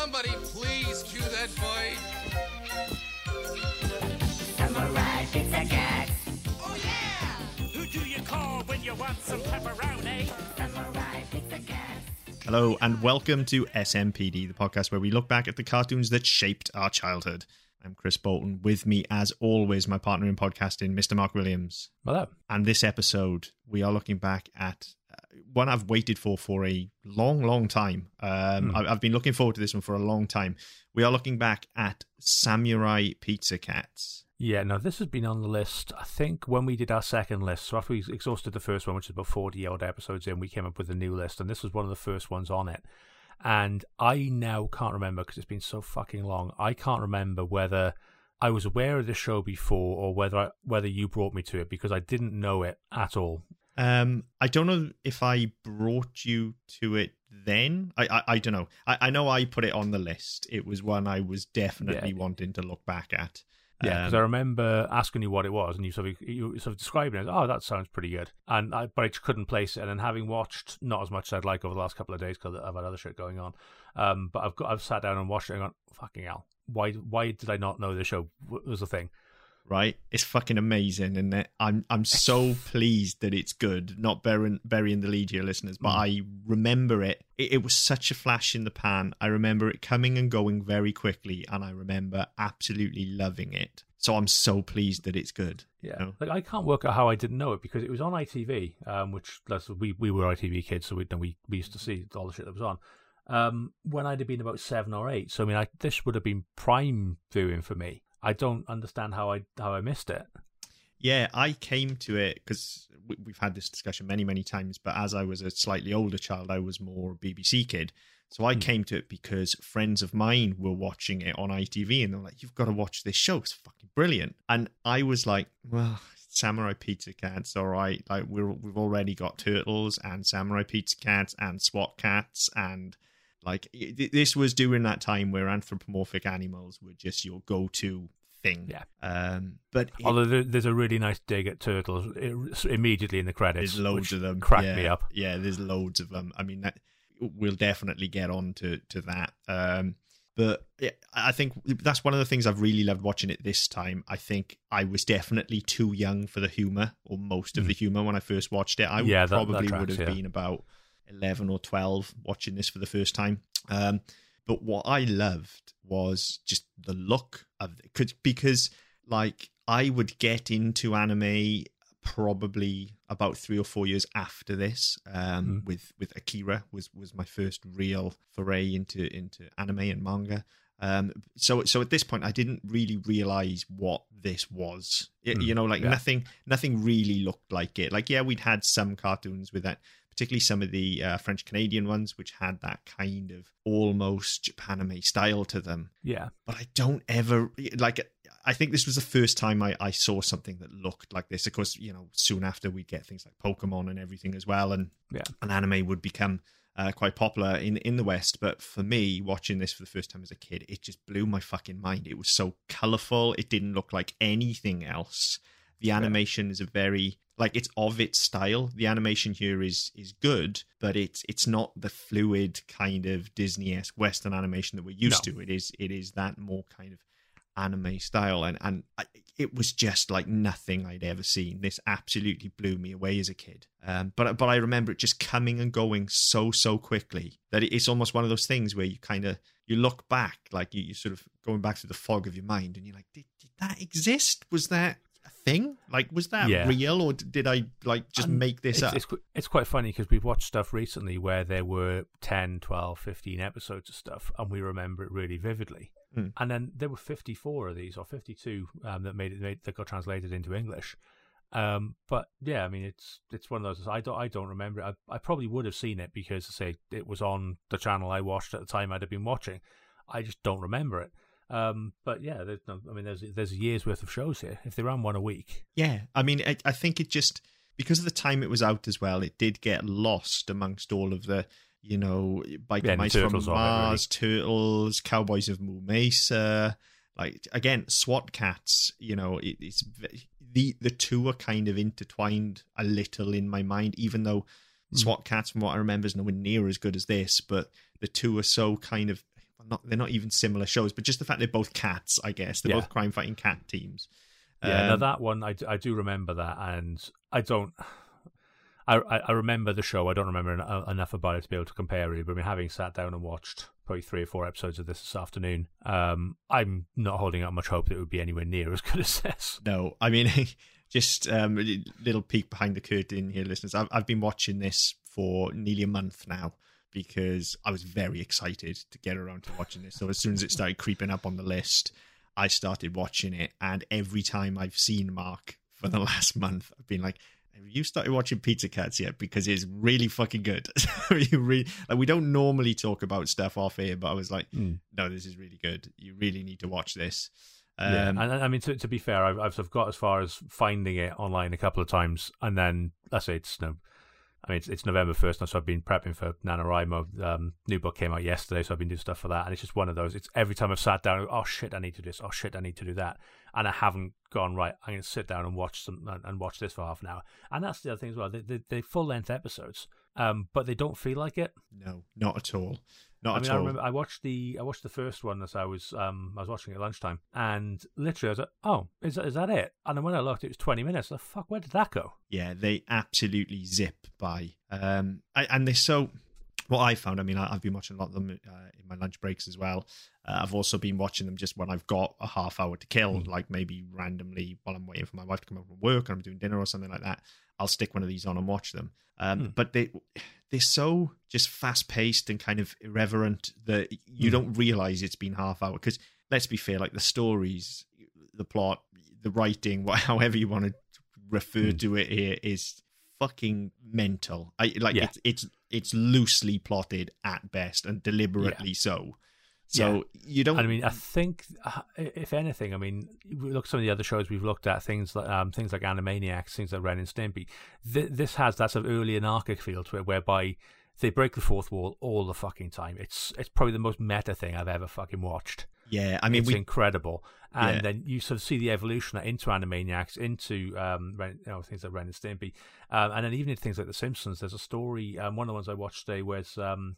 Somebody please cue that fight. Samurai Pizza Cats. Oh yeah! Who do you call when you want some pepperoni? Samurai Pizza Cats. Hello, and welcome to SMPD, the podcast where we look back at the cartoons that shaped our childhood. I'm Chris Bolton. With me, as always, my partner in podcasting, Mr. Mark Williams. Hello. And this episode, we are looking back at one I've waited for for a long, long time. Um, I- I've been looking forward to this one for a long time. We are looking back at Samurai Pizza Cats. Yeah, now this has been on the list. I think when we did our second list, so after we exhausted the first one, which is about 40 odd episodes in, we came up with a new list, and this was one of the first ones on it. And I now can't remember because it's been so fucking long. I can't remember whether I was aware of the show before or whether I, whether you brought me to it because I didn't know it at all. Um, I don't know if I brought you to it then. I I, I don't know. I, I know I put it on the list. It was one I was definitely Yeah. wanting to look back at. Yeah, because Um, I remember asking you what it was, and you sort of you sort of described it as, "Oh, that sounds pretty good," and I, but I just couldn't place it. And then having watched not as much as I'd like over the last couple of days because I've had other shit going on, um, but I've got I've sat down and watched it and gone, "Fucking hell, why why did I not know this show was a thing?" Right? It's fucking amazing, and I'm I'm so pleased that it's good. Not burying burying the lead here, listeners, but I remember it. it. It was such a flash in the pan. I remember it coming and going very quickly, and I remember absolutely loving it. So I'm so pleased that it's good. Yeah, you know? like I can't work out how I didn't know it because it was on ITV, um, which we we were ITV kids, so we we we used to see all the shit that was on. Um, when I'd have been about seven or eight, so I mean, I, this would have been prime viewing for me. I don't understand how I how I missed it. Yeah, I came to it because we've had this discussion many, many times. But as I was a slightly older child, I was more a BBC kid. So I hmm. came to it because friends of mine were watching it on ITV and they're like, you've got to watch this show. It's fucking brilliant. And I was like, well, Samurai Pizza Cats, all right. Like, we're, we've already got Turtles and Samurai Pizza Cats and SWAT Kats. And like, it- this was during that time where anthropomorphic animals were just your go to thing. Yeah. Um, but it- Although there's a really nice dig at turtles immediately in the credits. There's loads of them. Cracked yeah. me up. Yeah, there's loads of them. I mean, that, we'll definitely get on to to that. Um, but yeah, I think that's one of the things I've really loved watching it this time. I think I was definitely too young for the humor, or most of the humor when I first watched it. I. Yeah, that- that probably would have yeah. been about eleven or twelve watching this for the first time. Um, but what I loved was just the look of it, 'cause- because like I would get into anime probably about three or four years after this um, with with Akira was was my first real foray into into anime and manga. Um, so so at this point, I didn't really realize what this was. It- you know, like yeah. nothing nothing really looked like it. Like yeah, we'd had some cartoons with that, particularly some of the uh, French Canadian ones, which had that kind of almost Japanime style to them Yeah, but I don't ever like. I think this was the first time I, I saw something that looked like this. Of course, you know, soon after we'd get things like Pokemon and everything as well, and yeah. an anime would become uh, quite popular in in the West. But for me, watching this for the first time as a kid, it just blew my fucking mind. It was so colorful. It didn't look like anything else. The animation is a very like it's of its style. The animation here is is good, but it's it's not the fluid kind of Disney esque Western animation that we're used No. to. It is it is that more kind of anime style and and I, it was just like nothing I'd ever seen this absolutely blew me away as a kid um but but I remember it just coming and going so so quickly that it's almost one of those things where you kind of you look back like you, you sort of going back to the fog of your mind and you're like did, did that exist was that thing like was that Yeah. real or did I like just And make this it's, up It's, it's quite funny because we've watched stuff recently where there were 10, 12, 15 episodes of stuff and we remember it really vividly. Mm. And then there were 54 of these or 52 um, that made it made, that got translated into English. Um, but yeah, I mean, it's it's one of those. I don't I don't remember. it. I I probably would have seen it because I say it was on the channel I watched at the time I'd have been watching. I just don't remember it. Um, but yeah, there's I mean, there's there's a year's worth of shows here. If they ran one a week, Yeah, I mean, I, I think it just because of the time it was out as well, it did get lost amongst all of the, you know, Biker Yeah, Mice from Turtles of it, really. Mars, Turtles, Cowboys of Moo Mesa, like again, SWAT Kats. You know, it, it's the the two are kind of intertwined a little in my mind, even though Hmm. SWAT Kats, from what I remember, is nowhere near as good as this, but the two are so kind of. Not they're not even similar shows, but just the fact they're both cats, I guess they're Yeah. both crime fighting cat teams. Yeah, now Um, that one I, I do remember that, and I don't. I, I I remember the show. I don't remember en- uh, enough about it to be able to compare it. But I mean, having sat down and watched probably three or four episodes of this this afternoon, um, I'm not holding out much hope that it would be anywhere near as good as this. No, I mean, just um, a little peek behind the curtain here, listeners. I've, I've been watching this for nearly a month now because I was very excited to get around to watching this. So as soon as it started creeping up on the list, I started watching it. And every time I've seen Mark for the last month, I've been like, have you started watching Pizza Cats yet? Because it's really fucking good. you really, like, we don't normally talk about stuff off here, but I was like, Mm. no, this is really good. You really need to watch this. yeah, Um, and I mean to to be fair, I've I've got as far as finding it online a couple of times, and then let's say it's no. I mean, it's, it's November 1st now, so I've been prepping for NaNoWriMo. Um, new book came out yesterday, so I've been doing stuff for that. And it's just one of those. It's every time I've sat down, oh shit, I need to do this. Oh shit, I need to do that. And I haven't gone, right, I'm going to sit down and watch some and, watch this for half an hour. And that's the other thing as well. They, they, they're full length episodes, um, but they don't feel like it. no, not at all. Not I at mean, all. I remember I watched the I watched the first one as I was um I was watching it at lunchtime, and literally I was like, oh, is that, is that it? And then when I looked, it was twenty minutes. Was like, fuck, where did that go? yeah, they absolutely zip by. Um, I, and they're so. What I found, I mean, I, I've been watching a lot of them uh, in my lunch breaks as well. Uh, I've also been watching them just when I've got a half hour to kill, Mm. like maybe randomly while I'm waiting for my wife to come home from work and I'm doing dinner or something like that. I'll stick one of these on and watch them. Um, Mm. But they they're so just fast paced and kind of irreverent that you Mm. don't realize it's been half hour. Because let's be fair, like the stories, the plot, the writing, however you want to refer Mm. to it here, is fucking mental. I like Yeah. it's it's it's loosely plotted at best and deliberately so. So you don't. I mean, I think uh, if anything, I mean, we look at some of the other shows we've looked at, things like um, things like Animaniacs, things like Ren and Stimpy. Th- this has that sort of early anarchic feel to it, whereby they break the fourth wall all the fucking time. It's it's probably the most meta thing I've ever fucking watched. yeah, I mean, it's we incredible. And Yeah. then you sort of see the evolution into Animaniacs, into um, Ren, you know, things like Ren and Stimpy, um, and then even in things like The Simpsons. There's a story. Um, one of the ones I watched today was um,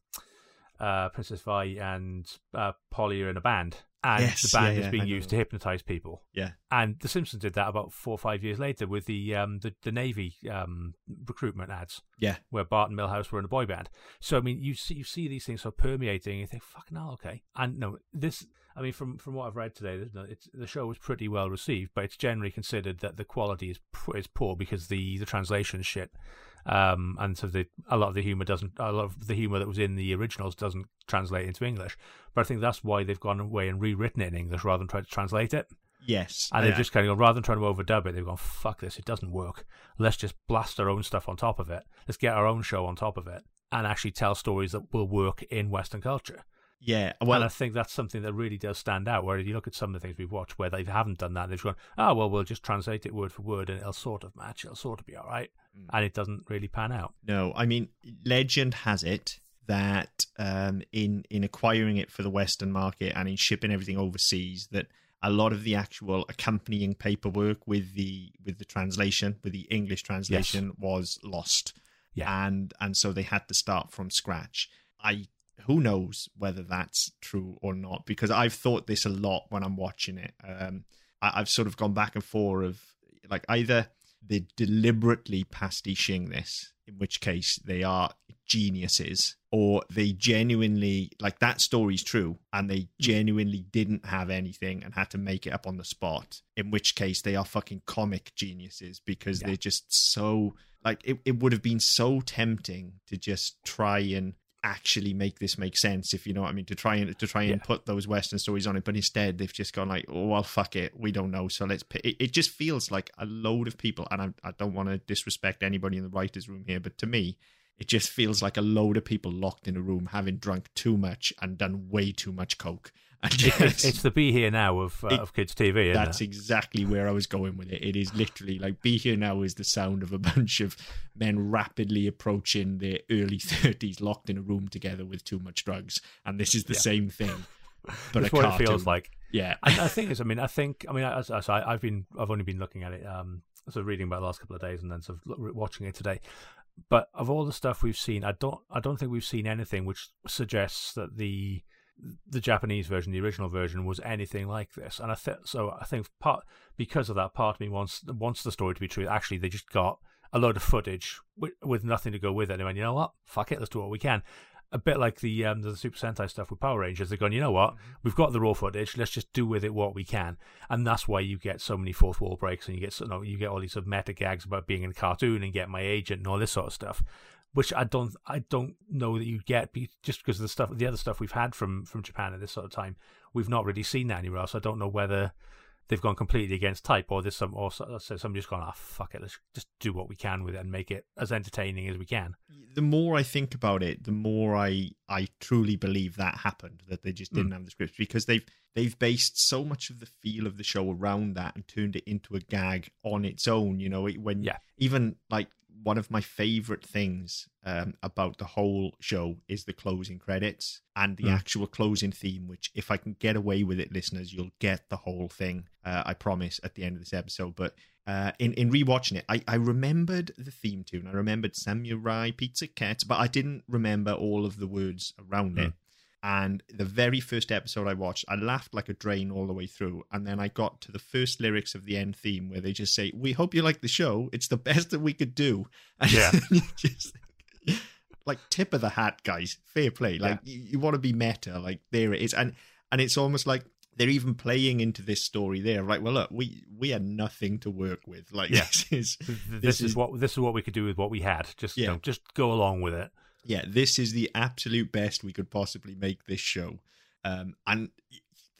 uh, Princess Vi and uh, Polly are in a band, and Yes, the band yeah, is yeah, being used to hypnotize people. yeah, And The Simpsons did that about four or five years later with the um, the, the Navy um, recruitment ads yeah, where Bart and Milhouse were in a boy band. So I mean, you see you see these things sort of permeating. And you think, "Fucking hell, okay." And no, this. I mean, from from what I've read today, it's, the show was pretty well received, but it's generally considered that the quality is is poor because the the translation shit. Um, and so the a lot of the humor doesn't a lot of the humor that was in the originals doesn't translate into English. But I think that's why they've gone away and rewritten it in English rather than try to translate it. yes. And they've just kind of gone, rather than trying to overdub it, they've gone, fuck this, it doesn't work. Let's just blast our own stuff on top of it. Let's get our own show on top of it and actually tell stories that will work in Western culture. yeah. and Well, I think that's something that really does stand out. Where if you look at some of the things we've watched where they haven't done that, they've gone, oh, well, we'll just translate it word for word and it'll sort of match, it'll sort of be all right. Mm. And it doesn't really pan out. No, I mean, legend has it that um, in in acquiring it for the Western market and in shipping everything overseas, that a lot of the actual accompanying paperwork with the with the translation, with the English translation, was lost. Yeah. and and so they had to start from scratch. I who knows whether that's true or not because I've thought this a lot when I'm watching it. Um, I, I've sort of gone back and forth of like either they're deliberately pastiching this, in which case they are geniuses, or they genuinely like that story's true and they mm. genuinely didn't have anything and had to make it up on the spot. In which case they are fucking comic geniuses because Yeah. they're just so like it, it would have been so tempting to just try and actually make this make sense if you know what I mean to try and to try and Yeah. put those western stories on it but instead they've just gone like oh well fuck it we don't know so let's. It, it just feels like a load of people and I, I don't want to disrespect anybody in the writers room here but to me it just feels like a load of people locked in a room having drunk too much and done way too much coke It's, the be here now of, uh, It- of kids' TV. That's it? exactly where I was going with it. It is literally like Be Here Now is the sound of a bunch of men rapidly approaching their early 30s, locked in a room together with too much drugs. And this is the Yeah. same thing. But That's a what cartoon. it feels like. Yeah. I, I think it's. I mean, I think. I mean, as, as I, I've been. I've only been looking at it. Um, sort of reading about the last couple of days, and then sort of watching it today. But of all the stuff we've seen, I don't. I don't think we've seen anything which suggests that the the Japanese version, the original version, was anything like this. And I think so. I think part because of that, part of me wants wants the story to be true. Actually, they just got a load of footage with, with nothing to go with it. And went, you know what? Fuck it, let's do what we can. A bit like the um, the Super Sentai stuff with Power Rangers. They're going, you know what? We've got the raw footage. Let's just do with it what we can. And that's why you get so many fourth wall breaks, and you get so, no, you get all these sort of meta gags about being in a cartoon and get my agent and all this sort of stuff which I don't I don't know that you get just because of the stuff the other stuff we've had from from Japan at this sort of time we've not really seen that anywhere else. I don't know whether they've gone completely against type or there's some or so, so somebody's gone ah fuck it let's just do what we can with it and make it as entertaining as we can. the more I think about it, the more I I truly believe that happened that they just didn't Hmm. have the scripts because they've they've based so much of the feel of the show around that and turned it into a gag on its own. You know, it- when Yeah. even like one of my favorite things um, about the whole show is the closing credits and the Mm. actual closing theme. Which, if I can get away with it, listeners, you'll get the whole thing. Uh, I promise at the end of this episode, but. Uh, in in rewatching it, I, I remembered the theme tune. I remembered Samurai Pizza Cat, but I didn't remember all of the words around it. And the very first episode I watched, I laughed like a drain all the way through. And then I got to the first lyrics of the end theme where they just say, "We hope you like the show. It's the best that we could do." And Yeah. just like tip of the hat, guys. Fair play. Like you, you want to be meta. Like there it is, and and it's almost like they're even playing into this story there. Right. Well, look, we we had nothing to work with. Like Yeah. this is Th- th- This This, is, is- what this is what we could do with what we had. Just you Yeah. know, just go along with it. Yeah, this is the absolute best we could possibly make this show, um, and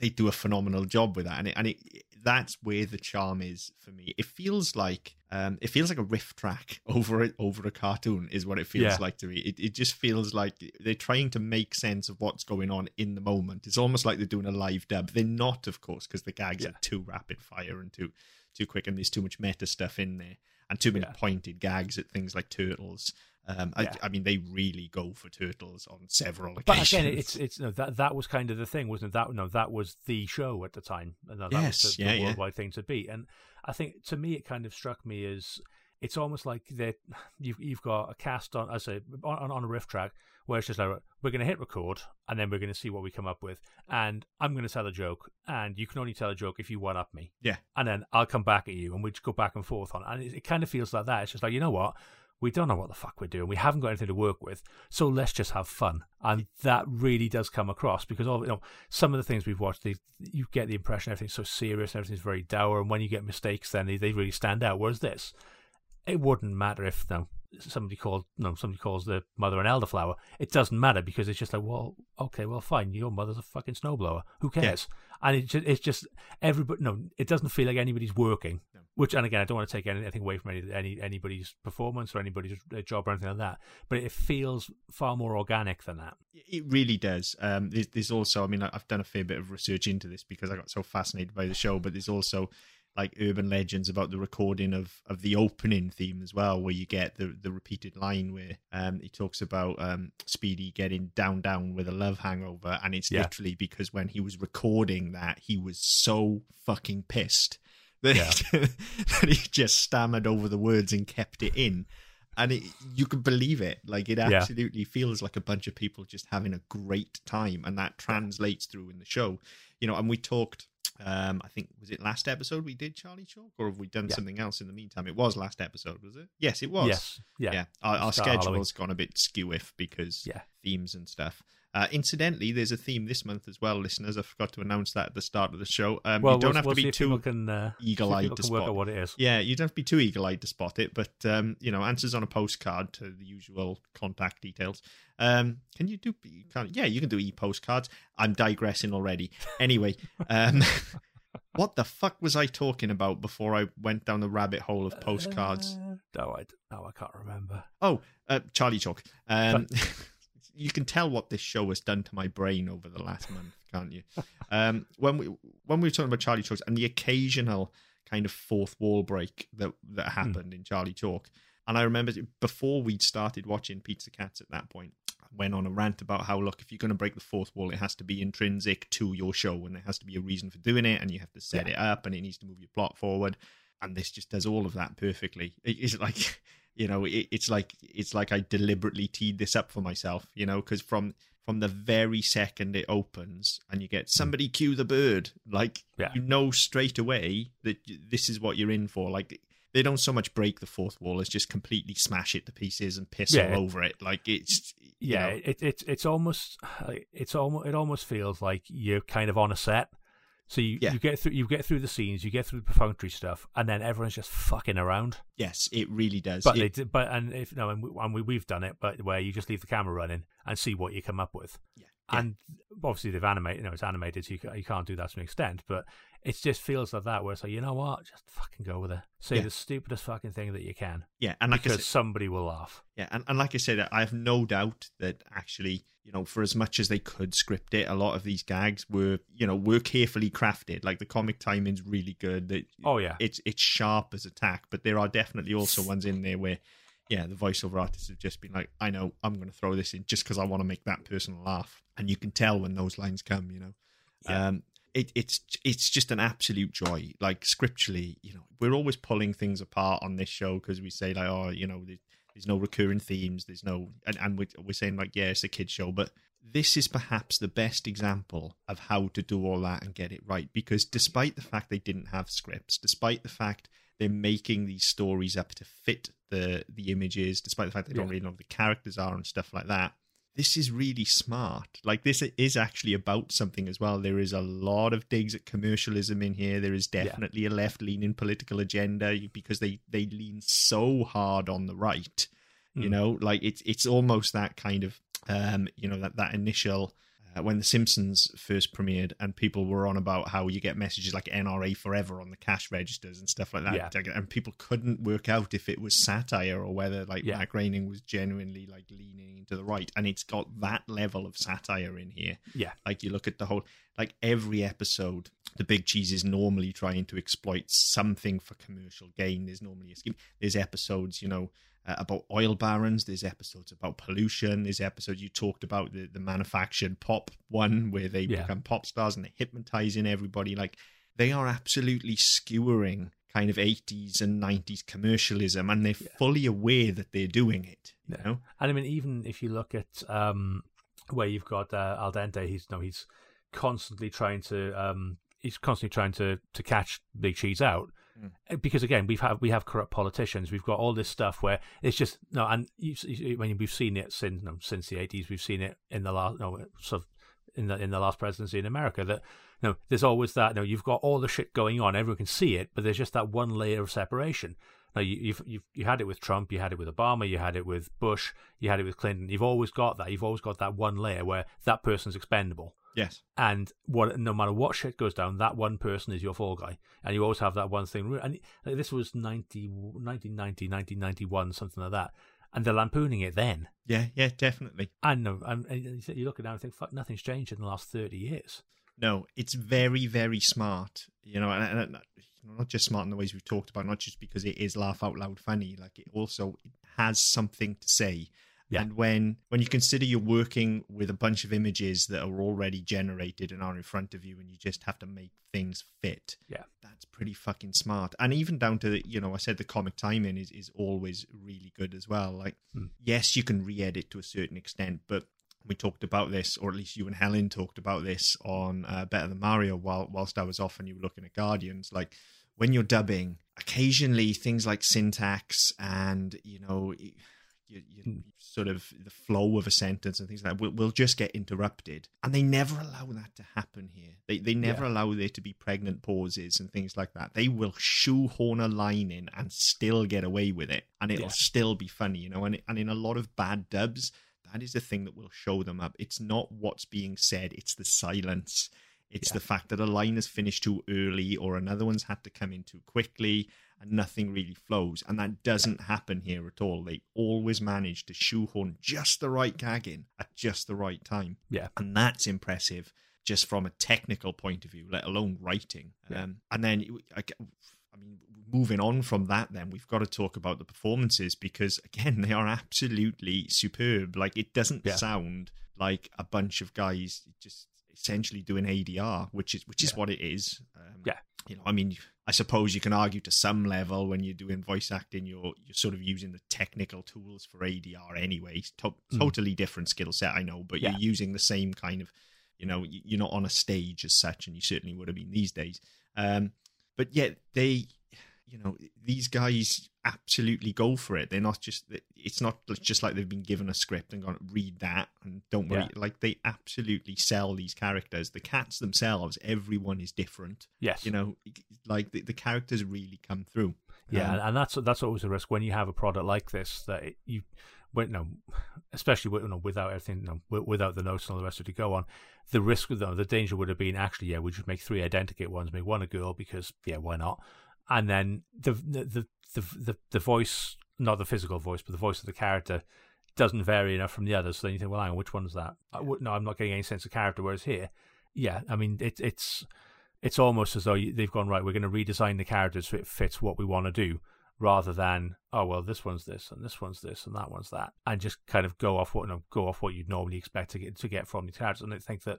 they do a phenomenal job with that. And it, and it, that's where the charm is for me. It feels like um, it feels like a riff track over it over a cartoon is what it feels Yeah. like to me. It it just feels like they're trying to make sense of what's going on in the moment. It's almost like they're doing a live dub. They're not, of course, because the gags Yeah. are too rapid fire and too too quick, and there's too much meta stuff in there, and too many Yeah. pointed gags at things like turtles. Um, Yeah. I, I mean, they really go for turtles on several occasions. But again, it's it's no, that that was kind of the thing, wasn't it? That no, that was the show at the time. And that Yes, was the, yeah, the yeah. worldwide thing to be. And I think to me, it kind of struck me as it's almost like that you've you've got a cast on, I say, on on a riff track where it's just like we're going to hit record and then we're going to see what we come up with, and I'm going to tell a joke, and you can only tell a joke if you one up me, yeah, and then I'll come back at you, and we just go back and forth on, it. and it, it kind of feels like that. It's just like you know what. We don't know what the fuck we're doing. We haven't got anything to work with, so let's just have fun. And that really does come across because all you know, some of the things we've watched, they, you get the impression everything's so serious, everything's very dour, and when you get mistakes, then they, they really stand out. Whereas this, it wouldn't matter if no somebody called no somebody calls the mother an elderflower. It doesn't matter because it's just like, well, okay, well, fine, your mother's a fucking snowblower. Who cares? And it just, it's just everybody. No, it doesn't feel like anybody's working. Which, and again, I don't want to take anything away from any, any anybody's performance or anybody's uh, job or anything like that. But it feels far more organic than that. it really does. Um, there's, there's also, I mean, I've done a fair bit of research into this because I got so fascinated by the show, but there's also like urban legends about the recording of, of the opening theme as well, where you get the, the repeated line where um, he talks about um, Speedy getting down, down with a love hangover. And it's Yeah. literally because when he was recording that, he was so fucking pissed that, that he just stammered over the words and kept it in. And it, you can believe it. Like, it Yeah. absolutely feels like a bunch of people just having a great time. And that translates through in the show. You know, and we talked um, I think was it last episode we did Charlie Chalk, or have we done Yeah. something else in the meantime? It was last episode, was it? Yes, it was. Yes, yeah, yeah. Our, our Halloween. schedule's gone a bit skew-if because Yeah. themes and stuff. Uh, incidentally, there's a theme this month as well, listeners. I forgot to announce that at the start of the show. Um, Well, you don't we'll, have we'll to be too uh, eagle-eyed to spot. what it is. Yeah, you don't have to be too eagle-eyed to spot it, but um, you know, answers on a postcard to the usual contact details. Um, can you do? You yeah, you can do e-postcards. I'm digressing already. Anyway, um, what the fuck was I talking about before I went down the rabbit hole of postcards? Uh, no, I, no, I can't remember. Oh, uh, Charlie Chalk. Um, you can tell what this show has done to my brain over the last month, can't you? Um, when we when we were talking about Charlie Chalk and the occasional kind of fourth wall break that that happened in Charlie Chalk, and I remember before we'd started watching Pizza Cats at that point, I went on a rant about how look if you're going to break the fourth wall, it has to be intrinsic to your show, and there has to be a reason for doing it, and you have to set it up, and it needs to move your plot forward and this just does all of that perfectly. It's like, you know, it, it's like it's like I deliberately teed this up for myself, you know, because from from the very second it opens and you get hmm. somebody cue the bird like Yeah. you know straight away that this is what you're in for like they don't so much break the fourth wall as just completely smash it to pieces and piss Yeah. all over it like it's yeah, know, it, it's it's almost it's almost it almost feels like you're kind of on a set. So you, Yeah. you get through you get through the scenes, you get through the perfunctory stuff, and then everyone's just fucking around. yes it really does But It- they but and if no, and, we, and we we've done it, but where you just leave the camera running and see what you come up with. Yeah. And obviously they've animated, you know, it's animated, so you, you can't do that to an extent. But it just feels like that, where it's like, you know what, just fucking go with it. Say Yeah. the stupidest fucking thing that you can, yeah and like I because said, somebody will laugh. Yeah, and, and like I said, I have no doubt that actually, you know, for as much as they could script it, a lot of these gags were, you know, were carefully crafted. Like the comic timing's really good. That Oh yeah, it's it's sharp as attack, but there are definitely also ones in there where, yeah, the voiceover artists have just been like, I know I'm going to throw this in just because I want to make that person laugh, and you can tell when those lines come. You know, Yeah. um, it, it's it's just an absolute joy. Like scripturally, you know, we're always pulling things apart on this show because we say like, oh, you know, there's, there's no recurring themes, there's no, and, and we're, we're saying like, yeah, it's a kids show, but this is perhaps the best example of how to do all that and get it right. Because despite the fact they didn't have scripts, despite the fact they're making these stories up to fit the the images, despite the fact they don't really know the characters are and stuff like that, this is really smart. Like this is actually about something as well. There is a lot of digs at commercialism in here. There is definitely a left-leaning political agenda because they they lean so hard on the right. You Mm. know, like it's it's almost that kind of um, you know that that initial uh, when the Simpsons first premiered and people were on about how you get messages like NRA forever on the cash registers and stuff like that, Yeah. and people couldn't work out if it was satire or whether like Yeah. Matt Groening was genuinely like leaning to the right, and it's got that level of satire in here. yeah, Like you look at the whole, like every episode, the big cheese is normally trying to exploit something for commercial gain. There's normally a scheme. There's episodes, you know, uh, about oil barons. There's episodes about pollution. There's episodes you talked about the the manufactured pop one where they Yeah. become pop stars and they're hypnotizing everybody. Like they are absolutely skewering kind of 80s and 90s commercialism, and they're fully aware that they're doing it. You Yeah. know, And I mean, even if you look at um, where you've got uh, Al Dente, he's no, he's constantly trying to um, he's constantly trying to to catch Big Cheese out. Uh, Because again, we've had we have corrupt politicians. We've got all this stuff where it's just no, and you, you, when we've seen it since since the eighties, we've seen it in the last no, sort of in the in the last presidency in America. That no, there's always that. No, you've got all the shit going on. Everyone can see it, but there's just that one layer of separation. Now you, you've you've you had it with Trump, you had it with Obama, you had it with Bush, you had it with Clinton. You've always got that. You've always got that one layer where that person's expendable, yes, and what no matter what shit goes down, that one person is your fall guy, and you always have that one thing. And like, this was 90, 1990, 1991, something like that, and they're lampooning it then. yeah, yeah, definitely. And and, and you look at it and think, fuck, nothing's changed in the last thirty years. No, it's very, very smart. You know, and, and, and you know, not just smart in the ways we've talked about, not just because it is laugh out loud funny. Like it also has something to say. Yeah. And when when you consider you're working with a bunch of images that are already generated and are in front of you, and you just have to make things fit, Yeah. that's pretty fucking smart. And even down to the, you know, I said the comic timing is is always really good as well. Like, Hmm. yes, you can re-edit to a certain extent, but we talked about this, or at least you and Helen talked about this on uh, Better Than Mario while whilst I was off and you were looking at Guardians. Like when you're dubbing, occasionally things like syntax and you know. You, hmm. you, sort of the flow of a sentence and things like that will, will just get interrupted. And they never allow that to happen here. They, they never Yeah. allow there to be pregnant pauses and things like that. They will shoehorn a line in and still get away with it. And it'll Yeah. still be funny you know? And, and in a lot of bad dubs that is the thing that will show them up. It's not what's being said. It's the silence. It's Yeah. the fact that a line is finished too early or another one's had to come in too quickly and nothing really flows. And that doesn't happen here at all. They always manage to shoehorn just the right gag in at just the right time. Yeah. And that's impressive just from a technical point of view, let alone writing. Yeah. Um, and then, I, I mean, moving on from that, then we've got to talk about the performances because, again, they are absolutely superb. Like, it doesn't Yeah. sound like a bunch of guys just essentially doing ADR, which is which is Yeah. what it is. Um, Yeah. you know, I mean, I suppose you can argue to some level when you're doing voice acting, you're you're sort of using the technical tools for ADR anyway. To- Mm. Totally different skill set, I know, but Yeah. you're using the same kind of, you know, you're not on a stage as such, and you certainly would have been these days. Um, but yet they, you know, these guys absolutely go for it. They're not just. It's not just like they've been given a script and gone read that and don't worry. Yeah. Like they absolutely sell these characters. The cats themselves, everyone is different Yes. you know like the, the characters really come through Yeah, Um, and that's that's always a risk when you have a product like this that it, you, when no, especially with, you know, without everything, you know, without the notes and all the rest of it to go on, the risk, though, the danger would have been actually, yeah, we just make three identical ones, make one a girl because yeah, why not? And then the the the the the, voice, not the physical voice, but the voice of the character doesn't vary enough from the others. So then you think, well, hang on, which one's that? Uh, Would- no, I'm not getting any sense of character. Whereas here, yeah, I mean, it, it's it's almost as though they've gone right. We're going to redesign the characters so it fits what we want to do, rather than oh well, this one's this and this one's this and that one's that, and just kind of go off what you know, go off what you'd normally expect to get to get from the characters. And I think that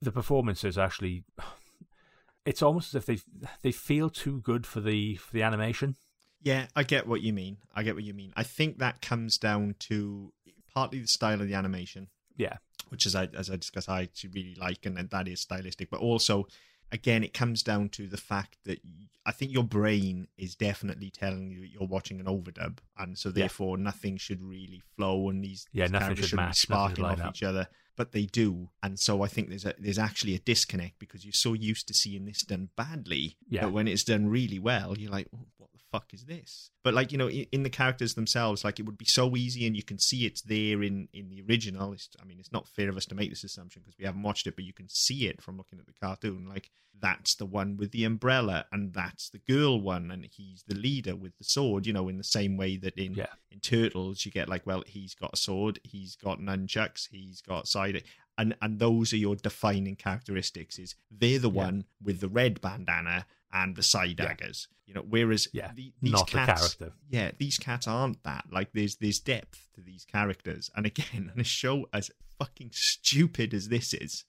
the performances actually, it's almost as if they they feel too good for the for the animation. yeah i get what you mean. I get what you mean. I think that comes down to partly the style of the animation. Yeah, which is as i discussed i actually really like and that is stylistic. But also again it comes down to the fact that I think your brain is definitely telling you that you're watching an overdub. And so Yeah. therefore nothing should really flow and these, Yeah, these nothing characters should be match, nothing should sparking off each other but they do and so i think there's a there's actually a disconnect because you're so used to seeing this done badly Yeah. but when it's done really well you're like "Oh, fuck is this but like you know in, in the characters themselves like it would be so easy and you can see it's there in in the original it's, i mean it's not fair of us to make this assumption because we haven't watched it but you can see it from looking at the cartoon like that's the one with the umbrella and that's the girl one and he's the leader with the sword you know in the same way that in Yeah. in turtles you get like well he's got a sword he's got nunchucks he's got side and and those are your defining characteristics is they're the Yeah. one with the red bandana and the side Yeah. daggers you know whereas Yeah, the, these not the cats character. yeah these cats aren't that like there's there's depth to these characters and again on a show as fucking stupid as this is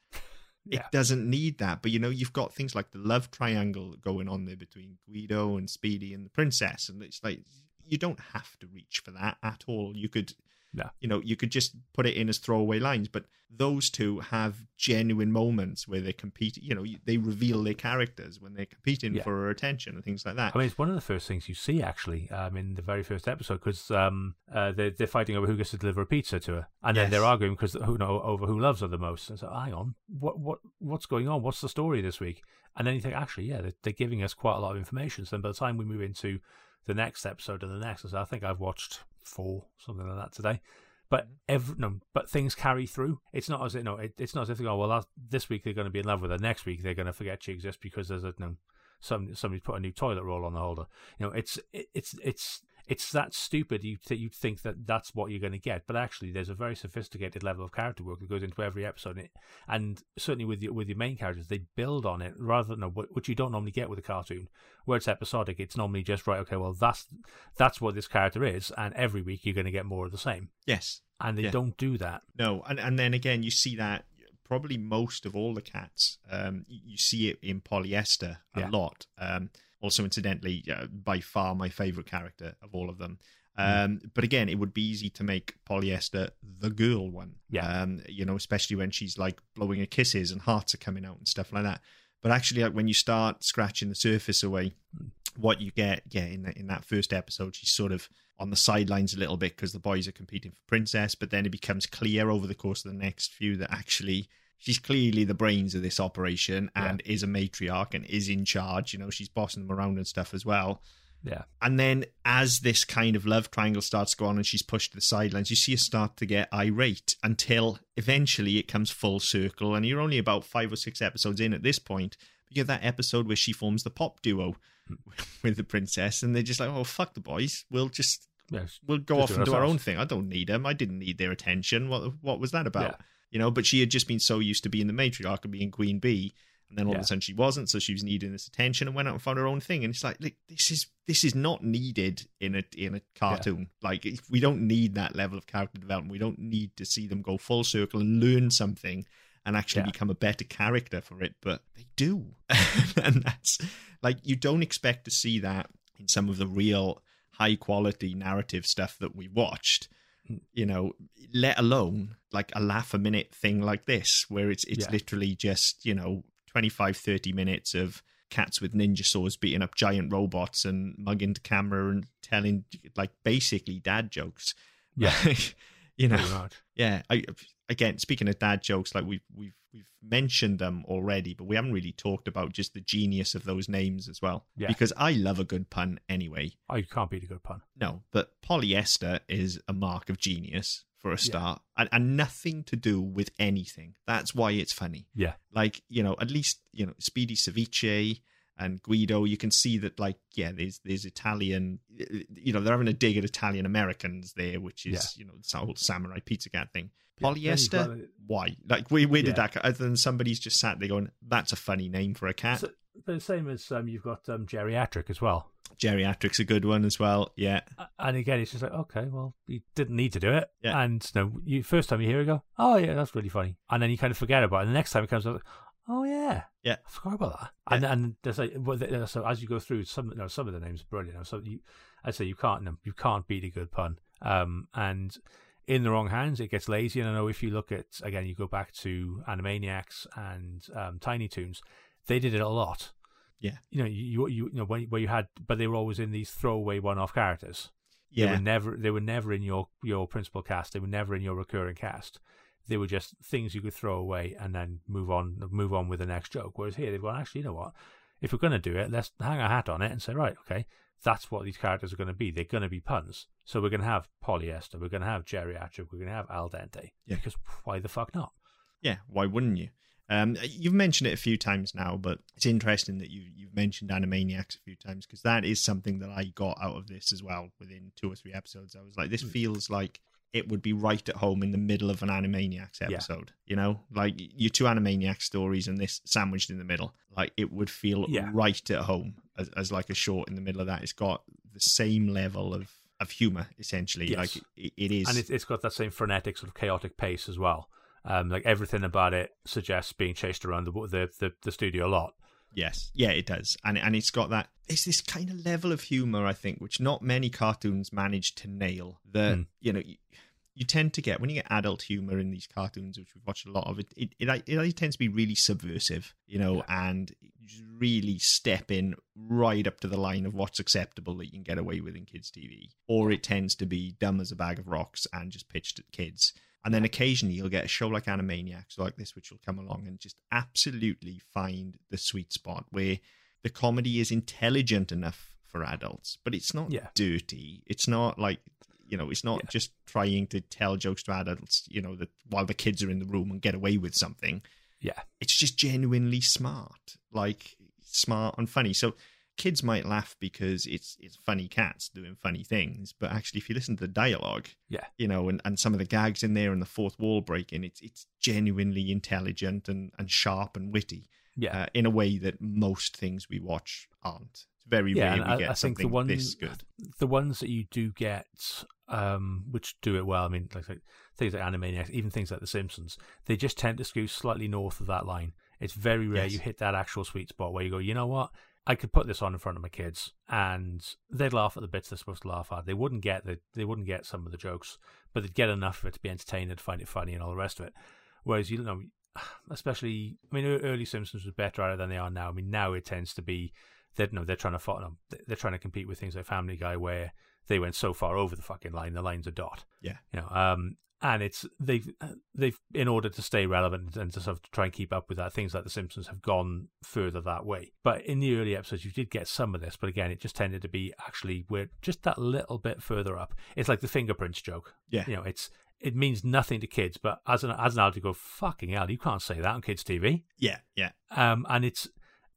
Yeah. it doesn't need that but you know you've got things like the love triangle going on there between guido and speedy and the princess and it's like you don't have to reach for that at all you could No. you know you could just put it in as throwaway lines but those two have genuine moments where they compete you know they reveal their characters when they're competing Yeah. for her attention and things like that I mean, it's one of the first things you see actually um, in the very first episode because um, uh, they're, they're fighting over who gets to deliver a pizza to her, and then Yes. they're arguing because who know over who loves her the most. And so, hang on, what what what's going on? What's the story this week? And then you think, actually, yeah, they're, they're giving us quite a lot of information. So then by the time we move into the next episode and the next, so I think I've watched four something like that today. But mm-hmm. every no, but things carry through. It's not as you know, it, it's not as if they go, well, this week they're going to be in love with her. Next week they're going to forget she exists because there's a you know, some somebody's put a new toilet roll on the holder. You know, it's it, it's it's it's that stupid you that you'd think that that's what you're going to get, but actually there's a very sophisticated level of character work that goes into every episode, and, it, and certainly with your with your main characters, they build on it rather than what which you don't normally get with a cartoon, where it's episodic. It's normally just right, okay, well that's that's what this character is, and every week you're going to get more of the same, yes and they Yeah. don't do that. No, and and then again, you see that probably most of all the cats. Um, you, you see it in Polly Esther a Yeah. lot. Um, also, incidentally, uh, by far my favorite character of all of them. Hmm. Um, But again, it would be easy to make Polly Esther the girl one. Yeah. Um, you know, especially when she's like blowing her kisses and hearts are coming out and stuff like that. But actually, like when you start scratching the surface away, what you get, yeah, in the, in that first episode, she's sort of on the sidelines a little bit because the boys are competing for princess. But then it becomes clear over the course of the next few that actually she's clearly the brains of this operation and is a matriarch and is in charge. You know, she's bossing them around and stuff as well. Yeah, And then as this kind of love triangle starts to go on and she's pushed to the sidelines, you see her start to get irate until eventually it comes full circle. And you're only about five or six episodes in at this point. You get that episode where she forms the pop duo with the princess, and they're just like, "Oh fuck the boys, we'll just yeah, we'll go off and do our own thing. I don't need them. I didn't need their attention. What what was that about? Yeah. You know, but she had just been so used to being the matriarch and being queen bee, and then all of a sudden she wasn't, so she was needing this attention and went out and found her own thing. And it's like, like this is this is not needed in a in a cartoon. Like if we don't need that level of character development. We don't need to see them go full circle and learn something and actually Yeah. become a better character for it, but they do. and that's like you don't expect to see that in some of the real high quality narrative stuff that we watched. Hmm. You know, let alone like a laugh a minute thing like this, where it's it's Yeah. literally just, you know, 25, 30 minutes of cats with ninja swords beating up giant robots and mugging the camera and telling like basically dad jokes. Yeah. you know, yeah. I again speaking of dad jokes, like we've we've we've mentioned them already, but we haven't really talked about just the genius of those names as well. Yeah. Because I love a good pun anyway. Oh, i can't beat a good pun. No, but Polly Esther is a mark of genius for a start, and, and nothing to do with anything. That's why it's funny. Yeah. Like you know, at least you know Speedy Cerviche and Guido. You can see that, like, yeah, there's there's Italian. You know, they're having a dig at Italian Americans there, which is you know the whole samurai pizza cat thing. Yeah, Polly Esther, why? Like, where, where did Yeah. that? Other than somebody's just sat there going, "That's a funny name for a cat." So, but the same as um, you've got um, geriatric as well. Geriatric's a good one as well. Yeah, And again, it's just like, okay, well, you didn't need to do it. Yeah. And no, you first time you hear it, go, oh yeah, that's really funny. And then you kind of forget about it. And the next time it comes up, oh yeah, Yeah. I forgot about that. And and there's like, well, so as you go through, some no, some of the names are brilliant. So you, I say you can't you can't beat a good pun. Um, and in the wrong hands, it gets lazy. And I know if you look at again, you go back to Animaniacs and um, Tiny Toons, they did it a lot. Yeah. You know, you you, you know when, where you had, but they were always in these throwaway one-off characters. Yeah, They were never they were never in your your principal cast. They were never in your recurring cast. They were just things you could throw away and then move on move on with the next joke. Whereas here they've gone, actually, you know what? If we're gonna do it, let's hang a hat on it and say, right, okay, that's what these characters are gonna be. They're gonna be puns. So we're gonna have Polly Esther, we're gonna have geriatric, we're gonna have al dente. Yeah. Because why the fuck not? Yeah, why wouldn't you? Um, you've mentioned it a few times now, but it's interesting that you you've mentioned Animaniacs a few times because that is something that I got out of this as well. Within two or three episodes, I was like, this feels like it would be right at home in the middle of an Animaniacs Yeah. episode. You know, like your two Animaniacs stories and this sandwiched in the middle. Like it would feel Yeah. right at home as, as like a short in the middle of that. It's got the same level of of humor essentially. Yes. Like it, it is. And it, it's got that same frenetic sort of chaotic pace as well. Um, like everything about it suggests being chased around the the the, the studio a lot. Yes, yeah, it does, and and it's got that. It's this kind of level of humor, I think, which not many cartoons manage to nail. That Hmm. you know, you, you tend to get when you get adult humor in these cartoons, which we've watched a lot of. It it it, it tends to be really subversive, you know, and really step in right up to the line of what's acceptable that you can get away with in kids' TV, or it tends to be dumb as a bag of rocks and just pitched at kids. And then occasionally you'll get a show like Animaniacs like this, which will come along and just absolutely find the sweet spot where the comedy is intelligent enough for adults, but it's not Yeah. dirty. It's not like you know, it's not Yeah. just trying to tell jokes to adults, you know, that while the kids are in the room and get away with something. Yeah. It's just genuinely smart, like smart and funny. So kids might laugh because it's it's funny cats doing funny things, but actually, if you listen to the dialogue, Yeah. you know, and, and some of the gags in there and the fourth wall breaking, it's it's genuinely intelligent and, and sharp and witty Yeah. uh, in a way that most things we watch aren't. It's very yeah, rare we I, get I think the something ones this good. the ones that you do get, um, which do it well. I mean, like, like things like Animaniacs, even things like The Simpsons, they just tend to skew slightly north of that line. It's very rare Yes. you hit that actual sweet spot where you go, you know what? I could put this on in front of my kids, and they'd laugh at the bits they're supposed to laugh at. They wouldn't get the they wouldn't get some of the jokes, but they'd get enough of it to be entertained and find it funny and all the rest of it. Whereas you know, especially I mean, early Simpsons was better at it than they are now. I mean, now it tends to be that no, they're trying to follow, they're trying to compete with things like Family Guy, where they went so far over the fucking line, the line's a dot. Yeah. You know, um, and it's they've they've in order to stay relevant and to sort of try and keep up with that, things like The Simpsons have gone further that way. But in the early episodes, you did get some of this, but again, it just tended to be actually we're just that little bit further up. It's like the fingerprints joke. Yeah. You know, it's it means nothing to kids, but as an as an adult, you go fucking hell, you can't say that on kids' TV. Yeah, yeah. Um, and it's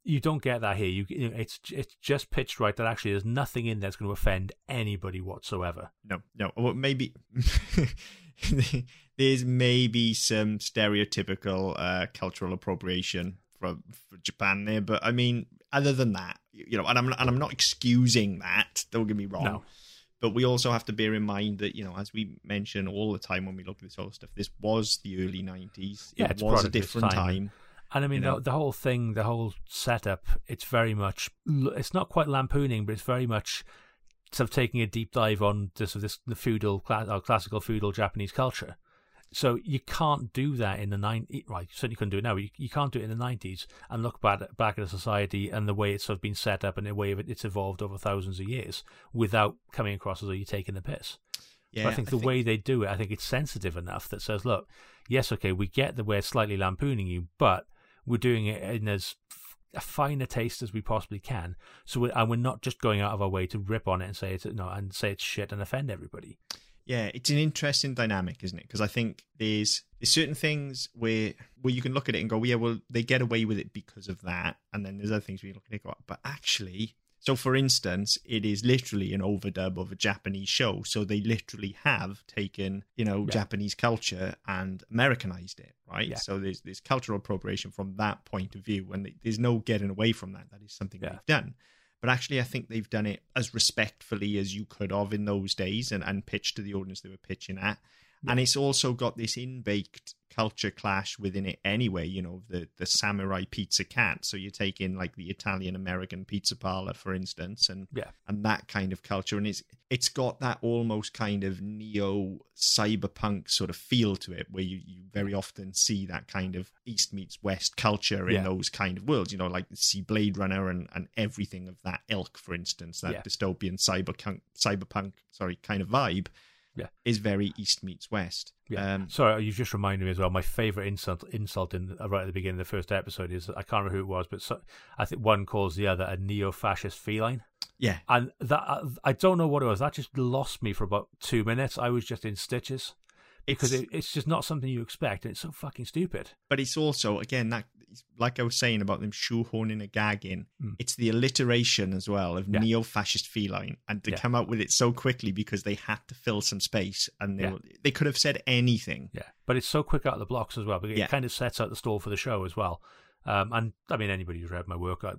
you don't get that here. You, you know, it's it's just pitched right that actually there's nothing in there that's going to offend anybody whatsoever. No, no. Well, maybe there's maybe some stereotypical uh, cultural appropriation from, from Japan there, but I mean, other than that, you know, and I'm and I'm not excusing that. Don't get me wrong. No. But we also have to bear in mind that, you know, as we mention all the time when we look at this whole stuff, this was the early 90s. Yeah, it was a product of its different time. time. And I mean, you know? the, the whole thing, the whole setup, it's very much, it's not quite lampooning, but it's very much sort of taking a deep dive on this, this the feudal, cla- or classical feudal Japanese culture. So you can't do that in the 90s, right? You certainly couldn't do it now. You, you can't do it in the 90s and look back, back at a society and the way it's sort of been set up and the way it's evolved over thousands of years without coming across as though you're taking the piss. Yeah, But I think the way they do it, I think it's sensitive enough that says, look, yes, okay, we get that we're slightly lampooning you, but we're doing it in as a finer taste as we possibly can. So, we and we're not just going out of our way to rip on it and say it's no, and say it's shit and offend everybody. Yeah, it's an interesting dynamic, isn't it? Because I think there's there's certain things where where you can look at it and go, yeah, well, they get away with it because of that, and then there's other things where you look at it and go, but actually, so for instance, it is literally an overdub of a Japanese show, so they literally have taken you know Yeah. Japanese culture and Americanized it, right? Yeah. So there's there's cultural appropriation from that point of view, and there's no getting away from that. That is something Yeah. they've done. But actually, I think they've done it as respectfully as you could have in those days and, and pitched to the audience they were pitching at. And it's also got this in-baked culture clash within it anyway, you know, the, the samurai pizza cat. So you take in like the Italian American pizza parlor, for instance, and Yeah. and that kind of culture. And it's it's got that almost kind of neo cyberpunk sort of feel to it, where you, you very often see that kind of East meets West culture in Yeah. those kind of worlds, you know, like see Blade Runner and, and everything of that ilk, for instance, that Yeah. dystopian cyberpunk cyberpunk, sorry, kind of vibe Yeah. is very East meets West. Yeah. Um, Sorry, you've just reminded me as well. My favorite insult, insult in uh, right at the beginning of the first episode is I can't remember who it was, but so, I think one calls the other a neo-fascist feline, yeah, and that I, I don't know what it was. That just lost me for about two minutes. I was just in stitches because It's- it, it's just not something you expect, and it's so fucking stupid. but it's also again that like I was saying about them shoehorning a gag in. Mm. It's the alliteration as well of Yeah. neo-fascist feline, and to Yeah. come out with it so quickly because they had to fill some space, and they Yeah. were, they could have said anything. Yeah, but it's so quick out of the blocks as well. Because it kind of sets out the stall for the show as well. Um, and I mean, anybody who's read my work, I,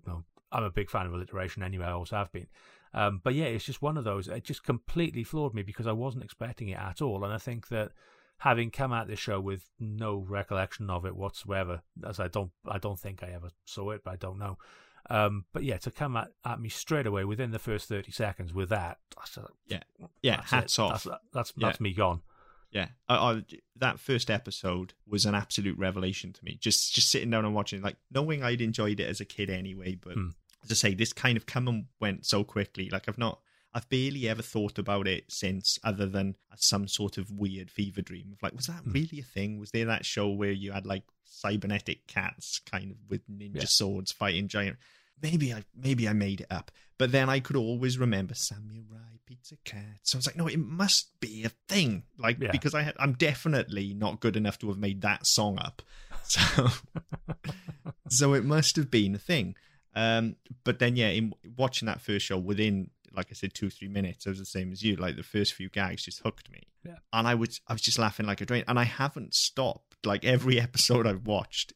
i'm a big fan of alliteration anyway. I always have been. Um, but yeah, it's just one of those. It just completely floored me because I wasn't expecting it at all. And I think that having come at this show with no recollection of it whatsoever, as I don't, I don't think I ever saw it, but I don't know. Um, but yeah, to come at, at me straight away within the first thirty seconds with that, that's, Yeah, yeah, that's hats it. off. That's that's, Yeah. that's me gone. Yeah, I, I, that first episode was an absolute revelation to me. Just just sitting down and watching, like knowing I'd enjoyed it as a kid anyway. But Hmm. as I say, this kind of come and went so quickly. Like I've not, I've barely ever thought about it since, other than some sort of weird fever dream of like, was that Hmm. really a thing? Was there that show where you had like cybernetic cats, kind of with ninja Yeah. swords fighting giant? Maybe I maybe I made it up, but then I could always remember samurai pizza cat. So I was like, no, it must be a thing, like Yeah. because I had, I'm definitely not good enough to have made that song up. So so it must have been a thing. Um, but then yeah, in watching that first show, within like I said, two three minutes, I was the same as you. Like the first few gags just hooked me, Yeah. and I was I was just laughing like a drain, and I haven't stopped. Like every episode I've watched,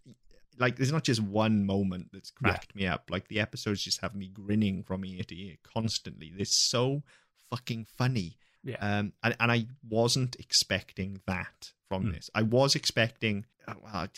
like there's not just one moment that's Yeah. cracked me up. Like the episodes just have me grinning from ear to ear constantly. They're so fucking funny. Yeah. Um, and, and I wasn't expecting that from Hmm. this. I was expecting, uh, well, I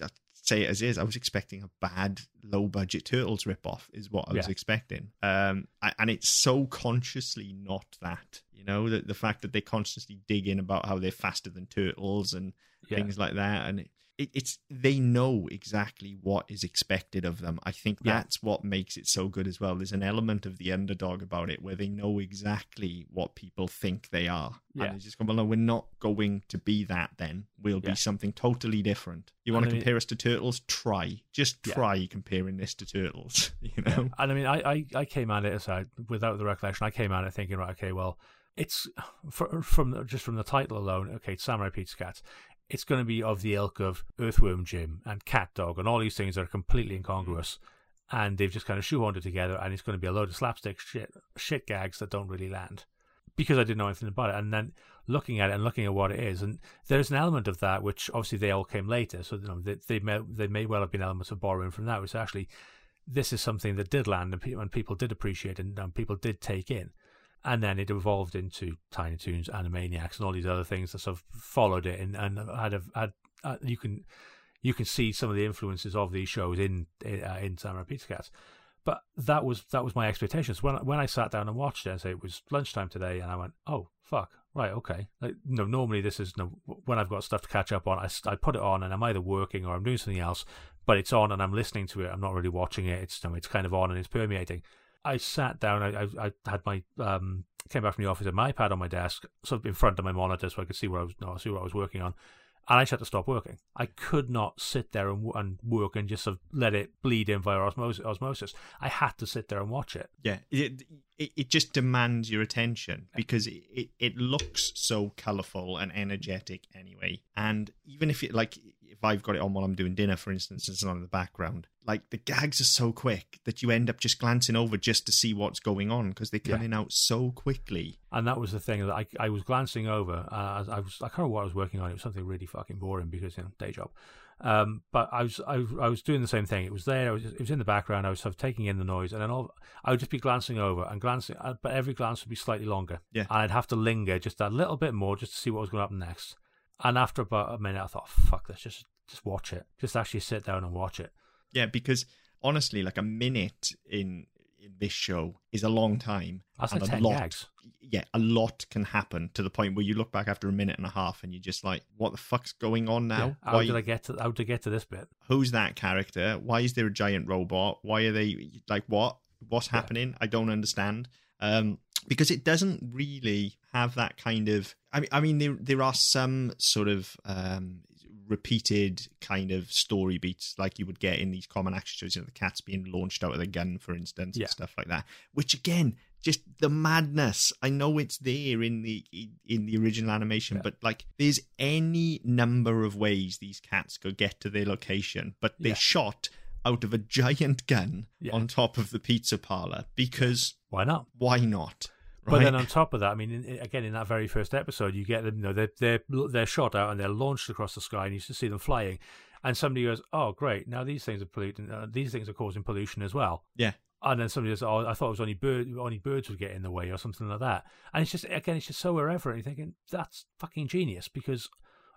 say it as is. I was expecting a bad, low budget Turtles ripoff, is what I was Yeah. expecting. Um, and it's so consciously not that. You know, the, the fact that they constantly dig in about how they're faster than turtles and Yeah. things like that. And it, it, it's they know exactly what is expected of them. I think Yeah. that's what makes it so good as well. There's an element of the underdog about it where they know exactly what people think they are. Yeah. And they just go, well, no, we're not going to be that then. We'll Yeah. be something totally different. You want to I mean- compare us to turtles? Try. Just try comparing this to turtles. You know? And I mean, I, I, I came at it aside without the recollection. I came at it thinking, right, okay, well, it's fr- from the- just from the title alone. Okay, it's Samurai Pizza Cats. It's going to be of the ilk of Earthworm Jim and Cat Dog and all these things that are completely incongruous, and they've just kind of shoehorned it together. And it's going to be a load of slapstick shit, shit gags that don't really land because I didn't know anything about it. And then looking at it and looking at what it is, and there's an element of that which obviously they all came later, so you know they they may they may well have been elements of borrowing from that, which actually this is something that did land and, pe- and people did appreciate and, and people did take in. And then it evolved into Tiny Toons, Animaniacs, and all these other things that sort of followed it, and, and had a, had uh, you can you can see some of the influences of these shows in uh, in Samurai Pizza Cats. But that was that was my expectations when when I sat down and watched it. I say it was lunchtime today, and I went, "Oh fuck, right, okay." Like, no, normally this is no when I've got stuff to catch up on. I, I put it on, and I'm either working or I'm doing something else, but it's on, and I'm listening to it. I'm not really watching it. It's it's kind of on and it's permeating. I sat down. I I, I had my um came back from the office, had my iPad on my desk, sort of in front of my monitor, so I could see where I was no, see what I was working on and I just had to stop working. I could not sit there and, and work and just sort of let it bleed in via osmosis. I had to sit there and watch it. Yeah, it it, it just demands your attention because it, it, it looks so colourful and energetic anyway. And even if it like if I've got it on while I'm doing dinner, for instance, it's not in the background. Like the gags are so quick that you end up just glancing over just to see what's going on because they're coming yeah. out so quickly. And that was the thing that I, I was glancing over. Uh, I was I can't remember what I was working on. It was something really fucking boring because you know day job. Um, but I was I, I, was doing the same thing. It was there. It was, it was in the background. I was sort of taking in the noise, and then all, I would just be glancing over and glancing. Uh, but every glance would be slightly longer. Yeah, and I'd have to linger just a little bit more just to see what was going to happen next. And after about a minute, I thought, "Fuck this! Just just watch it. Just actually sit down and watch it." Yeah, because honestly, like a minute in in this show is a long time. That's and like a lot, gags. Yeah, a lot can happen to the point where you look back after a minute and a half and you're just like, "What the fuck's going on now? Yeah, how Why, did I get to? How did I get to this bit? Who's that character? Why is there a giant robot? Why are they like what? What's happening? Yeah. I don't understand." Um, because it doesn't really have that kind of. I mean, I mean, there there are some sort of um, repeated kind of story beats like you would get in these common action shows, you know, the cat's being launched out of the gun, for instance, yeah. and stuff like that. Which again, just the madness. I know it's there in the in the original animation, yeah. but like there's any number of ways these cats could get to their location, but they're yeah. shot out of a giant gun on top of the pizza parlor because why not? Why not? Right. But then on top of that, I mean, in, again, in that very first episode, you get them, you know, they're, they're, they're shot out and they're launched across the sky and you just see them flying. And somebody goes, oh, great, now these things are polluting, uh, these things are causing pollution as well. Yeah. And then somebody says, "Oh, I thought it was only bird, only birds would get in the way, or something like that." And it's just again, it's just so irreverent. You're thinking that's fucking genius because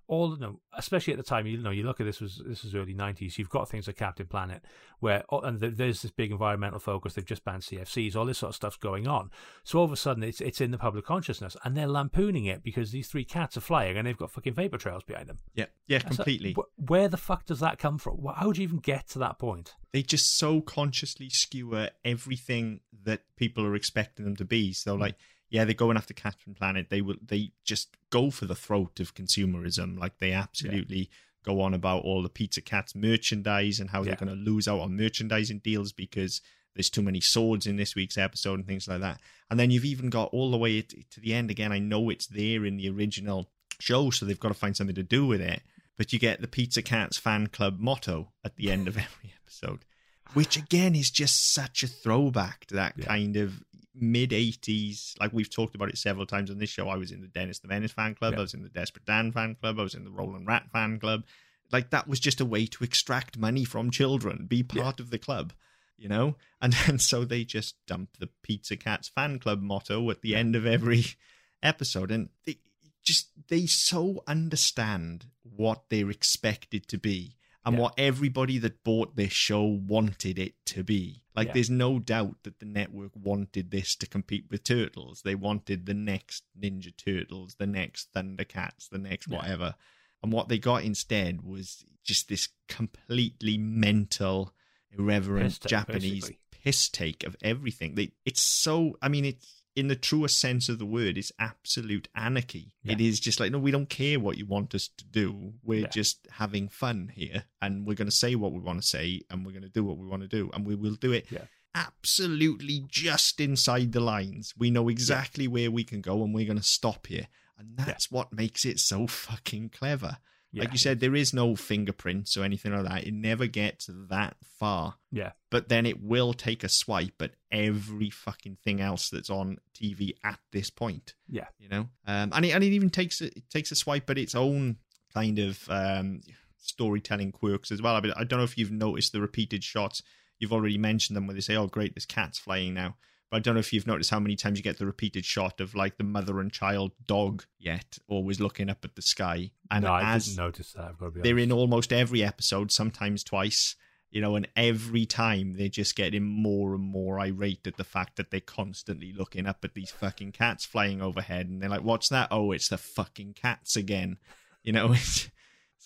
all know, especially at the time, you know, you look at this was this was early '90s. You've got things like Captain Planet, where oh, and there's this big environmental focus. They've just banned CFCs. All this sort of stuff's going on. So all of a sudden, it's it's in the public consciousness, and they're lampooning it because these three cats are flying and they've got fucking vapor trails behind them. Yeah, yeah, completely. So, where the fuck does that come from? How would you even get to that point? They just so consciously skewer everything that people are expecting them to be. So mm. like yeah, they're going after Captain Planet. They will they just go for the throat of consumerism. Like they absolutely yeah. go on about all the Pizza Cats merchandise and how yeah. they're going to lose out on merchandising deals because there's too many swords in this week's episode and things like that. And then you've even got all the way to the end again. I know it's there in the original show, so they've got to find something to do with it. But you get the Pizza Cats fan club motto at the end of every episode, which again is just such a throwback to that yeah. kind of mid 80s like we've talked about it several times on this show i was in the dennis the menace fan club yeah. i was in the desperate dan fan club i was in the roland rat fan club like that was just a way to extract money from children be part yeah. of the club you know and then so they just dump the pizza cats fan club motto at the yeah. end of every episode and they just they so understand what they're expected to be and yeah. what everybody that bought this show wanted it to be. Like, yeah. there's no doubt that the network wanted this to compete with Turtles. They wanted the next Ninja Turtles, the next Thundercats, the next whatever. And what they got instead was just this completely mental, irreverent piss Japanese basically. piss take of everything. They, it's so, I mean, it's in the truest sense of the word, it's absolute anarchy. Yeah. It is just like, no, we don't care what you want us to do. We're yeah. just having fun here, and we're going to say what we want to say, and we're going to do what we want to do, and we will do it yeah. absolutely just inside the lines. We know exactly where we can go, and we're going to stop here. And that's what makes it so fucking clever. Yeah. Like you said, there is no fingerprints or anything like that. It never gets that far. Yeah. But then it will take a swipe at every fucking thing else that's on TV at this point. Yeah. You know? Um, and, it, and it even takes a, it takes a swipe at its own kind of um, storytelling quirks as well. I mean, I don't know if you've noticed the repeated shots. You've already mentioned them where they say, oh, great, this cats flying now. I don't know if you've noticed how many times you get the repeated shot of like the mother and child dog yet always looking up at the sky. And no, I didn't notice that. I've got to be they're honest. in almost every episode, sometimes twice, you know, and every time they're just getting more and more irate at the fact that they're constantly looking up at these fucking cats flying overhead, and they're like, "What's that? Oh, it's the fucking cats again," you know.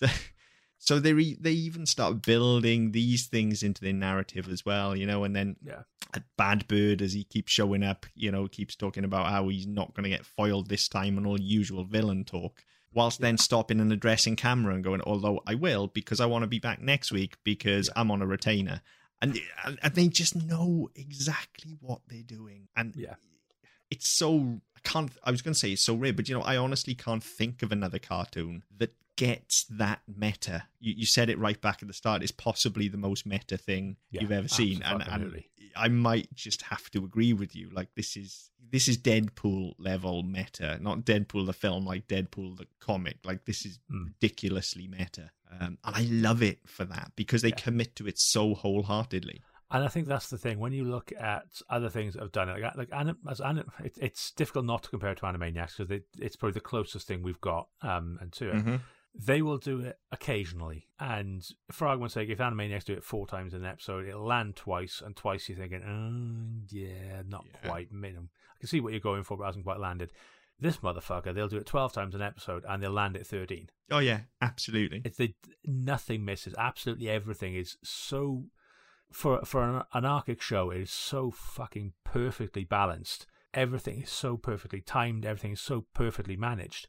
It's, so they re- they even start building these things into their narrative as well, you know, and then Yeah. at Bad Bird as he keeps showing up, you know, keeps talking about how he's not going to get foiled this time and all usual villain talk, whilst then stopping and addressing camera and going, although I will because I want to be back next week because I'm on a retainer. And, and they just know exactly what they're doing. And Yeah. it's so, I can't, I was going to say it's so rare, but you know, I honestly can't think of another cartoon that gets that meta. You, you said it right back at the start. It's possibly the most meta thing Yeah, you've ever seen. And, and. I might just have to agree with you. Like this is this is Deadpool level meta, not Deadpool the film, like Deadpool the comic. Like this is Mm. ridiculously meta, um, and I love it for that because they Yeah. commit to it so wholeheartedly. And I think that's the thing. When you look at other things that have done it, like, like anim, as anim, it, it's difficult not to compare to Animaniacs because it's probably the closest thing we've got um, and to it. They will do it occasionally. And for argument's sake, if Animaniacs do it four times in an episode, it'll land twice, and twice you're thinking, oh, yeah, not Yeah. quite minimum. I can see what you're going for, but it hasn't quite landed. This motherfucker, they'll do it 12 times an episode, and they'll land at 13. Oh yeah, absolutely. It's the nothing misses. Absolutely everything is so for for an anarchic show. It is so fucking perfectly balanced. Everything is so perfectly timed. Everything is so perfectly managed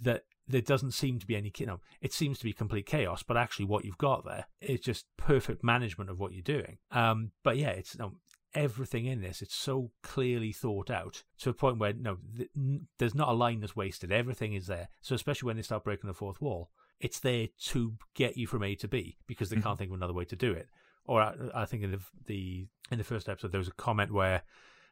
that there doesn't seem to be any. You know, it seems to be complete chaos, but actually, what you've got there is just perfect management of what you're doing. Um, but yeah, it's no. Everything in this, it's so clearly thought out to a point where no, th- n- there's not a line that's wasted. Everything is there. So especially when they start breaking the fourth wall, it's there to get you from A to B because they can't think of another way to do it. Or I, I think in the, the in the first episode there was a comment where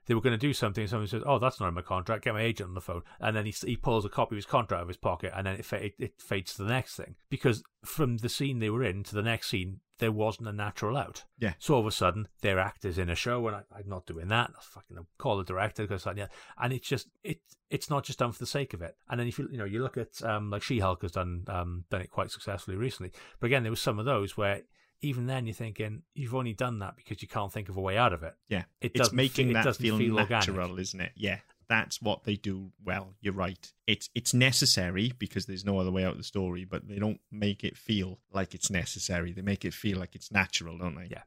they were going to do something, and someone says, "Oh, that's not in my contract. Get my agent on the phone." And then he he pulls a copy of his contract out of his pocket, and then it it, it fades to the next thing because from the scene they were in to the next scene there wasn't a natural out. Yeah. So all of a sudden they're actors in a show, and I, I'm not doing that. I fucking call the director because yeah, and it's just it it's not just done for the sake of it. And then if you you know you look at um like She Hulk has done um done it quite successfully recently, but again there was some of those where. Even then, you're thinking you've only done that because you can't think of a way out of it. Yeah, It it's making fe- that doesn't feel, feel organic. natural, isn't it? Yeah, that's what they do well. You're right. It's it's necessary because there's no other way out of the story, but they don't make it feel like it's necessary. They make it feel like it's natural, don't they? Yeah.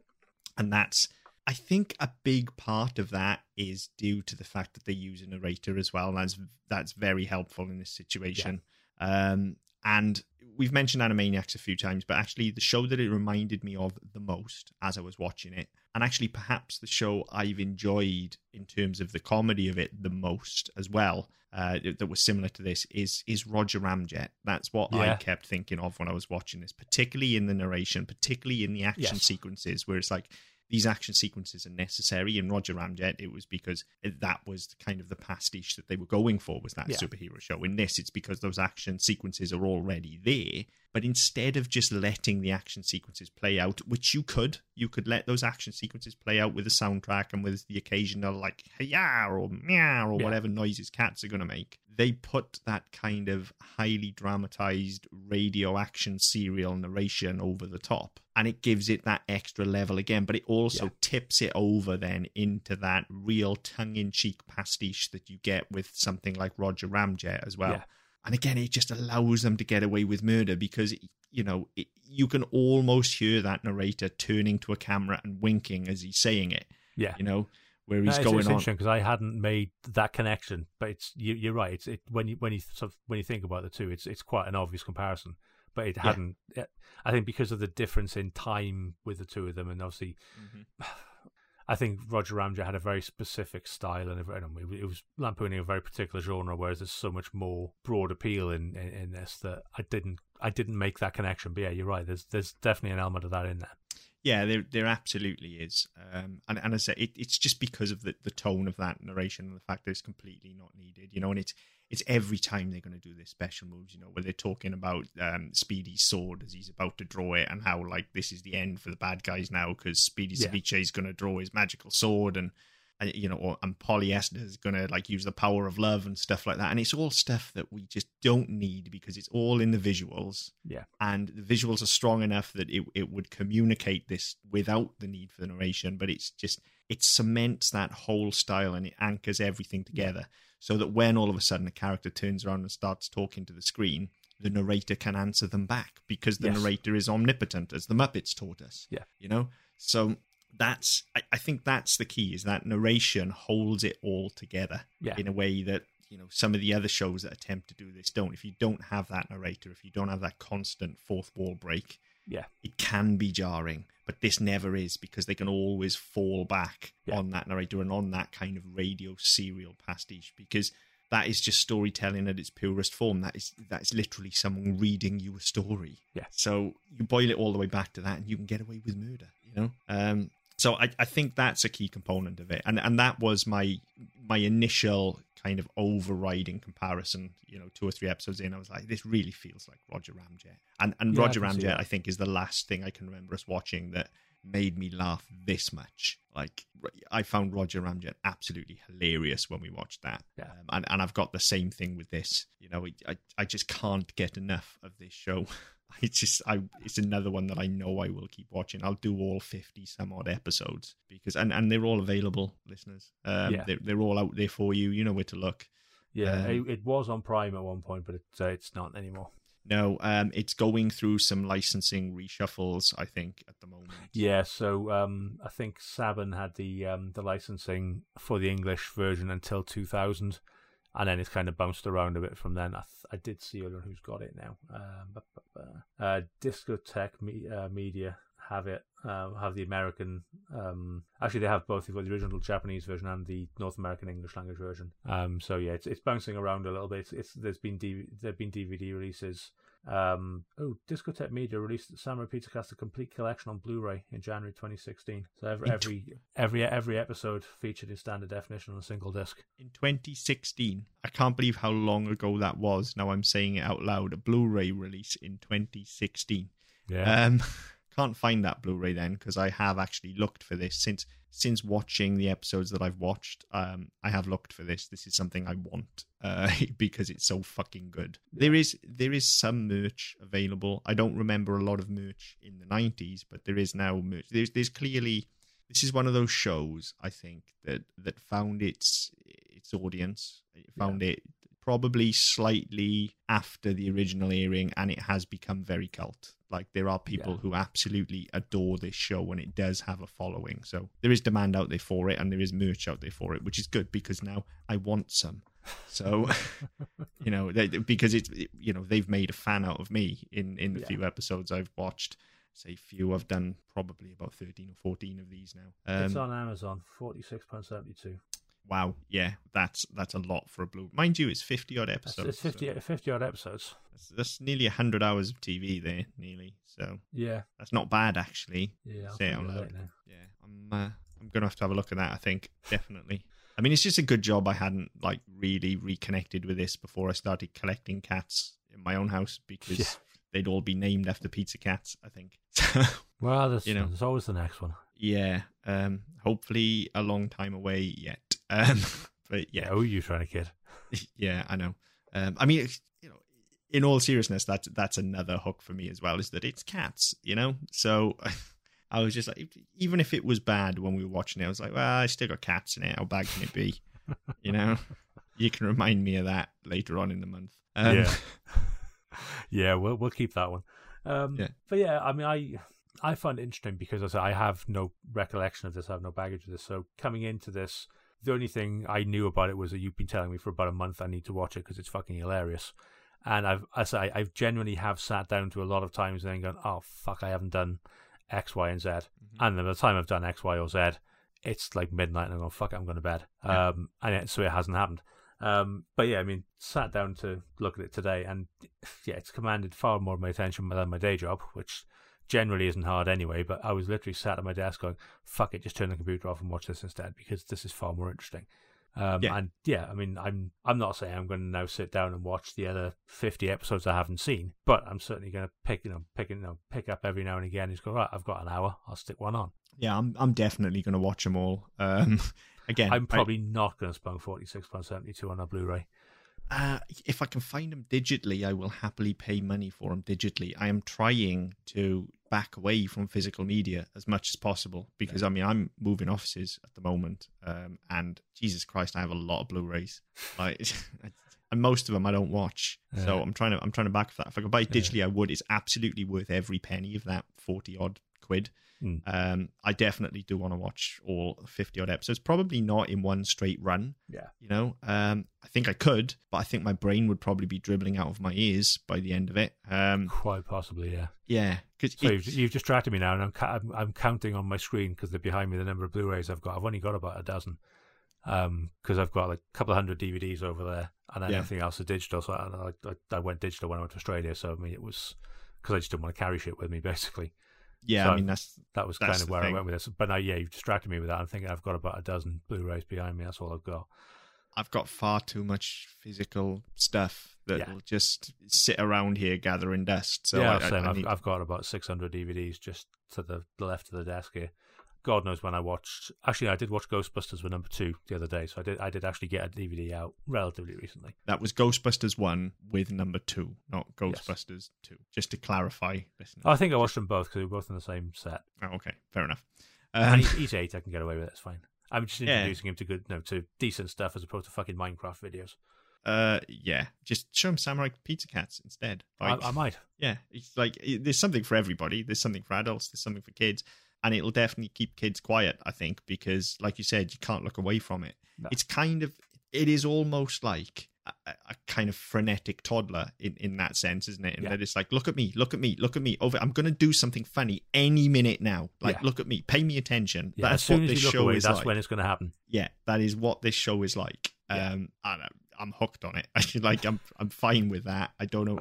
and that's I think a big part of that is due to the fact that they use a narrator as well. And that's that's very helpful in this situation. Um, and we've mentioned Animaniacs a few times, but actually the show that it reminded me of the most as I was watching it, and actually perhaps the show I've enjoyed in terms of the comedy of it the most as well, uh, that was similar to this, is is Roger Ramjet. That's what I kept thinking of when I was watching this, particularly in the narration, particularly in the action Yes. sequences, where it's like these action sequences are necessary. In Roger Ramjet, it was because that was kind of the pastiche that they were going for was that Yeah. superhero show. In this, it's because those action sequences are already there. But instead of just letting the action sequences play out, which you could, you could let those action sequences play out with a soundtrack and with the occasional like yeah or meow or Yeah. whatever noises cats are going to make. They put that kind of highly dramatized radio action serial narration over the top, and it gives it that extra level again. But it also Yeah. tips it over then into that real tongue-in-cheek pastiche that you get with something like Roger Ramjet as well. Yeah. And again, it just allows them to get away with murder because you know it, you can almost hear that narrator turning to a camera and winking as he's saying it. Yeah. You know where No, he's it's, going it's on. interesting because I hadn't made that connection, but it's you, you're right. It's it, when you when you sort of, when you think about the two, it's it's quite an obvious comparison. But it hadn't. yeah, I think because of the difference in time with the two of them, and obviously, Mm-hmm. I think Roger Ramjet had a very specific style, and a very, I don't know, it was lampooning a very particular genre. Whereas there's so much more broad appeal in, in in this that I didn't I didn't make that connection. But yeah, you're right. There's there's definitely an element of that in there. Yeah, there there absolutely is, um, and and as I say, it, it's just because of the, the tone of that narration and the fact that it's completely not needed, you know. And it's it's every time they're going to do their special moves, you know, where they're talking about um, Speedy's sword as he's about to draw it, and how like this is the end for the bad guys now because Speedy Yeah. Cerviche is going to draw his magical sword, and, Uh, you know, or, and Polly Esther is going to like use the power of love and stuff like that. And it's all stuff that we just don't need because it's all in the visuals. Yeah. And the visuals are strong enough that it, it would communicate this without the need for the narration, but it's just, it cements that whole style and it anchors everything together so that when all of a sudden a character turns around and starts talking to the screen, the narrator can answer them back because the Yes. narrator is omnipotent, as the Muppets taught us. Yeah. You know? So that's I, I think that's the key is that narration holds it all together Yeah. in a way that you know some of the other shows that attempt to do this don't if you don't have that narrator if you don't have that constant fourth wall break Yeah. it can be jarring but this never is because they can always fall back Yeah. on that narrator and on that kind of radio serial pastiche because that is just storytelling at its purest form that is that is literally someone reading you a story Yeah. so you boil it all the way back to that and you can get away with murder you know um so I, I think that's a key component of it. And and that was my my initial kind of overriding comparison you know two or three episodes in i was like this really feels like roger ramjet and and Yeah, roger ramjet i think is the last thing i can remember us watching that made me laugh this much. Like i found roger ramjet absolutely hilarious when we watched that. Yeah. um, and, and i've got the same thing with this. You know I, I just can't get enough of this show it's just I it's another one that I know I will keep watching. I'll do all fifty some odd episodes because and, and they're all available, listeners. Um, Yeah. they're, they're all out there for you. You know where to look. Yeah, Um, it, it was on Prime at one point, but it's uh, it's not anymore. No, um, it's going through some licensing reshuffles. I think at the moment. Yeah, so um, I think Saban had the um, the licensing for the English version until 2000, and then it's kind of bounced around a bit from then. I, th- I did see who's got it now. Um, bu- uh, Discotek me- uh, Media have it. Uh, have the American. Um, actually, they have both. They've got the original Japanese version and the North American English language version. Um, so yeah, it's it's bouncing around a little bit. It's, it's there's been there've been DVD releases. Um, oh, Discotek Media released Samurai Pizza Cats a complete collection on Blu-ray in January 2016. So every every every every episode featured in standard definition on a single disc. in 2016. I can't believe how long ago that was. Now I'm saying it out loud. A Blu-ray release in 2016. Yeah, Um, can't find that Blu-ray then because I have actually looked for this since since watching the episodes that I've watched. Um, I have looked for this. This is something I want uh, because it's so fucking good. There is there is some merch available. I don't remember a lot of merch in the '90s, but there is now merch. There's there's clearly this is one of those shows I think that that found its its audience. It found it probably slightly after the original airing and it has become very cult. Like there are people yeah. who absolutely adore this show and it does have a following. So there is demand out there for it and there is merch out there for it, which is good because now I want some. So, you know, they, because it's, you know, they've made a fan out of me in, in the yeah. few episodes I've watched say few. I've done probably about 13 or 14 of these now. Um, it's on Amazon, forty six point seventy two wow, yeah, that's that's a lot for a blue. Mind you, it's fifty odd episodes. it's 50, so 50 odd episodes. that's, that's nearly hundred hours of TV there, nearly. So Yeah, that's not bad actually. yeah. I'll Say it out of loud. it now. Yeah, I'm uh, I'm gonna have to have a look at that. I think definitely. I mean, it's just a good job I hadn't like really reconnected with this before I started collecting cats in my own house because Yeah. they'd all be named after pizza cats. I think. Well, there's, You know. there's always the next one. Yeah. Um. Hopefully, a long time away yet. Um. But Yeah, are you trying to kid? yeah, I know. Um, I mean, you know, in all seriousness, that's that's another hook for me as well. Is that it's cats, you know? So I was just like, even if it was bad when we were watching it, I was like, well, I still got cats in it. How bad can it be? you know, you can remind me of that later on in the month. Um, yeah, yeah. We'll we'll keep that one. Um, Yeah. But yeah, I mean, I I find it interesting because as I I have no recollection of this. I have no baggage of this. So coming into this, the only thing I knew about it was that you've been telling me for about a month I need to watch it because it's fucking hilarious. And I've, as I I've genuinely have sat down to a lot of times and then gone, oh fuck, I haven't done X, Y, and Z. And then by the time I've done X, Y, or Z, it's like midnight and I'm going, fuck it, I'm going to bed. Yeah. Um, and it, so it hasn't happened. Um, but yeah, I mean, sat down to look at it today, and yeah, it's commanded far more of my attention than my day job, which generally isn't hard anyway. But I was literally sat at my desk going, "Fuck it, just turn the computer off and watch this instead because this is far more interesting." Um, Yeah. And yeah, I mean, I'm I'm not saying I'm going to now sit down and watch the other 50 episodes I haven't seen, but I'm certainly going to pick you know pick you know pick up every now and again. and Just go right, I've got an hour, I'll stick one on. yeah, I'm I'm definitely going to watch them all. Um, again, I'm I- probably not going to spend forty six pound seventy two on a Blu-ray. Uh, if I can find them digitally, I will happily pay money for them digitally. I am trying to back away from physical media as much as possible because I mean I'm moving offices at the moment, um, and Jesus Christ, I have a lot of Blu-rays, like, and most of them I don't watch. So I'm trying to I'm trying to back that. If I could buy it digitally, I would. It's absolutely worth every penny of that forty odd quid. Hmm. Um, I definitely do want to watch all 50 odd episodes. Probably not in one straight run. Yeah. You know, um, I think I could, but I think my brain would probably be dribbling out of my ears by the end of it. Um, Quite possibly, yeah. yeah, So you've, you've distracted me now, and I'm, ca- I'm, I'm counting on my screen because they're behind me the number of Blu-rays I've got. I've only got about a dozen um, because I've got like a couple of hundred DVDs over there, and then Yeah. everything else is digital. So I, I, I went digital when I went to Australia. So I mean, it was because I just didn't want to carry shit with me, basically. yeah, so- I mean that's That was That's kind of where thing. I went with this. But now, yeah, you've distracted me with that. I'm thinking I've got about a dozen Blu-rays behind me. That's all I've got. I've got far too much physical stuff that Yeah. will just sit around here gathering dust. So yeah, I, I- same. I I've, need- I've got about 600 DVDs just to the, left of the desk here. God knows when I watched. Actually, I did watch Ghostbusters with number two the other day, so I did. I did actually get a DVD out relatively recently. that was Ghostbusters one with number two, not Ghostbusters two. Just to clarify, listeners. I think I watched them both because they were both in the same set. Oh, okay, fair enough. and Um, he's, he's eight. I can get away with it. It's fine. I'm just Yeah. introducing him to good, no, to decent stuff as opposed to fucking Minecraft videos. Uh, yeah, just show him Samurai Pizza Cats instead. Like, I, I might. yeah, it's like it, there's something for everybody. There's something for adults. There's something for kids, and it'll definitely keep kids quiet. I think because, like you said, you can't look away from it. No. It's kind of, it is almost like a, a- kind of frenetic toddler in in that sense, isn't it? And Yeah. that it's like, look at me, look at me, look at me. Over, I'm going to do something funny any minute now. Like, Yeah. look at me, pay me attention. Yeah, That's what this show away, is that's like. when it's going to happen. yeah, that is what this show is like. Um, and I'm, I'm hooked on it. I should like, I'm, I'm fine with that. I don't know,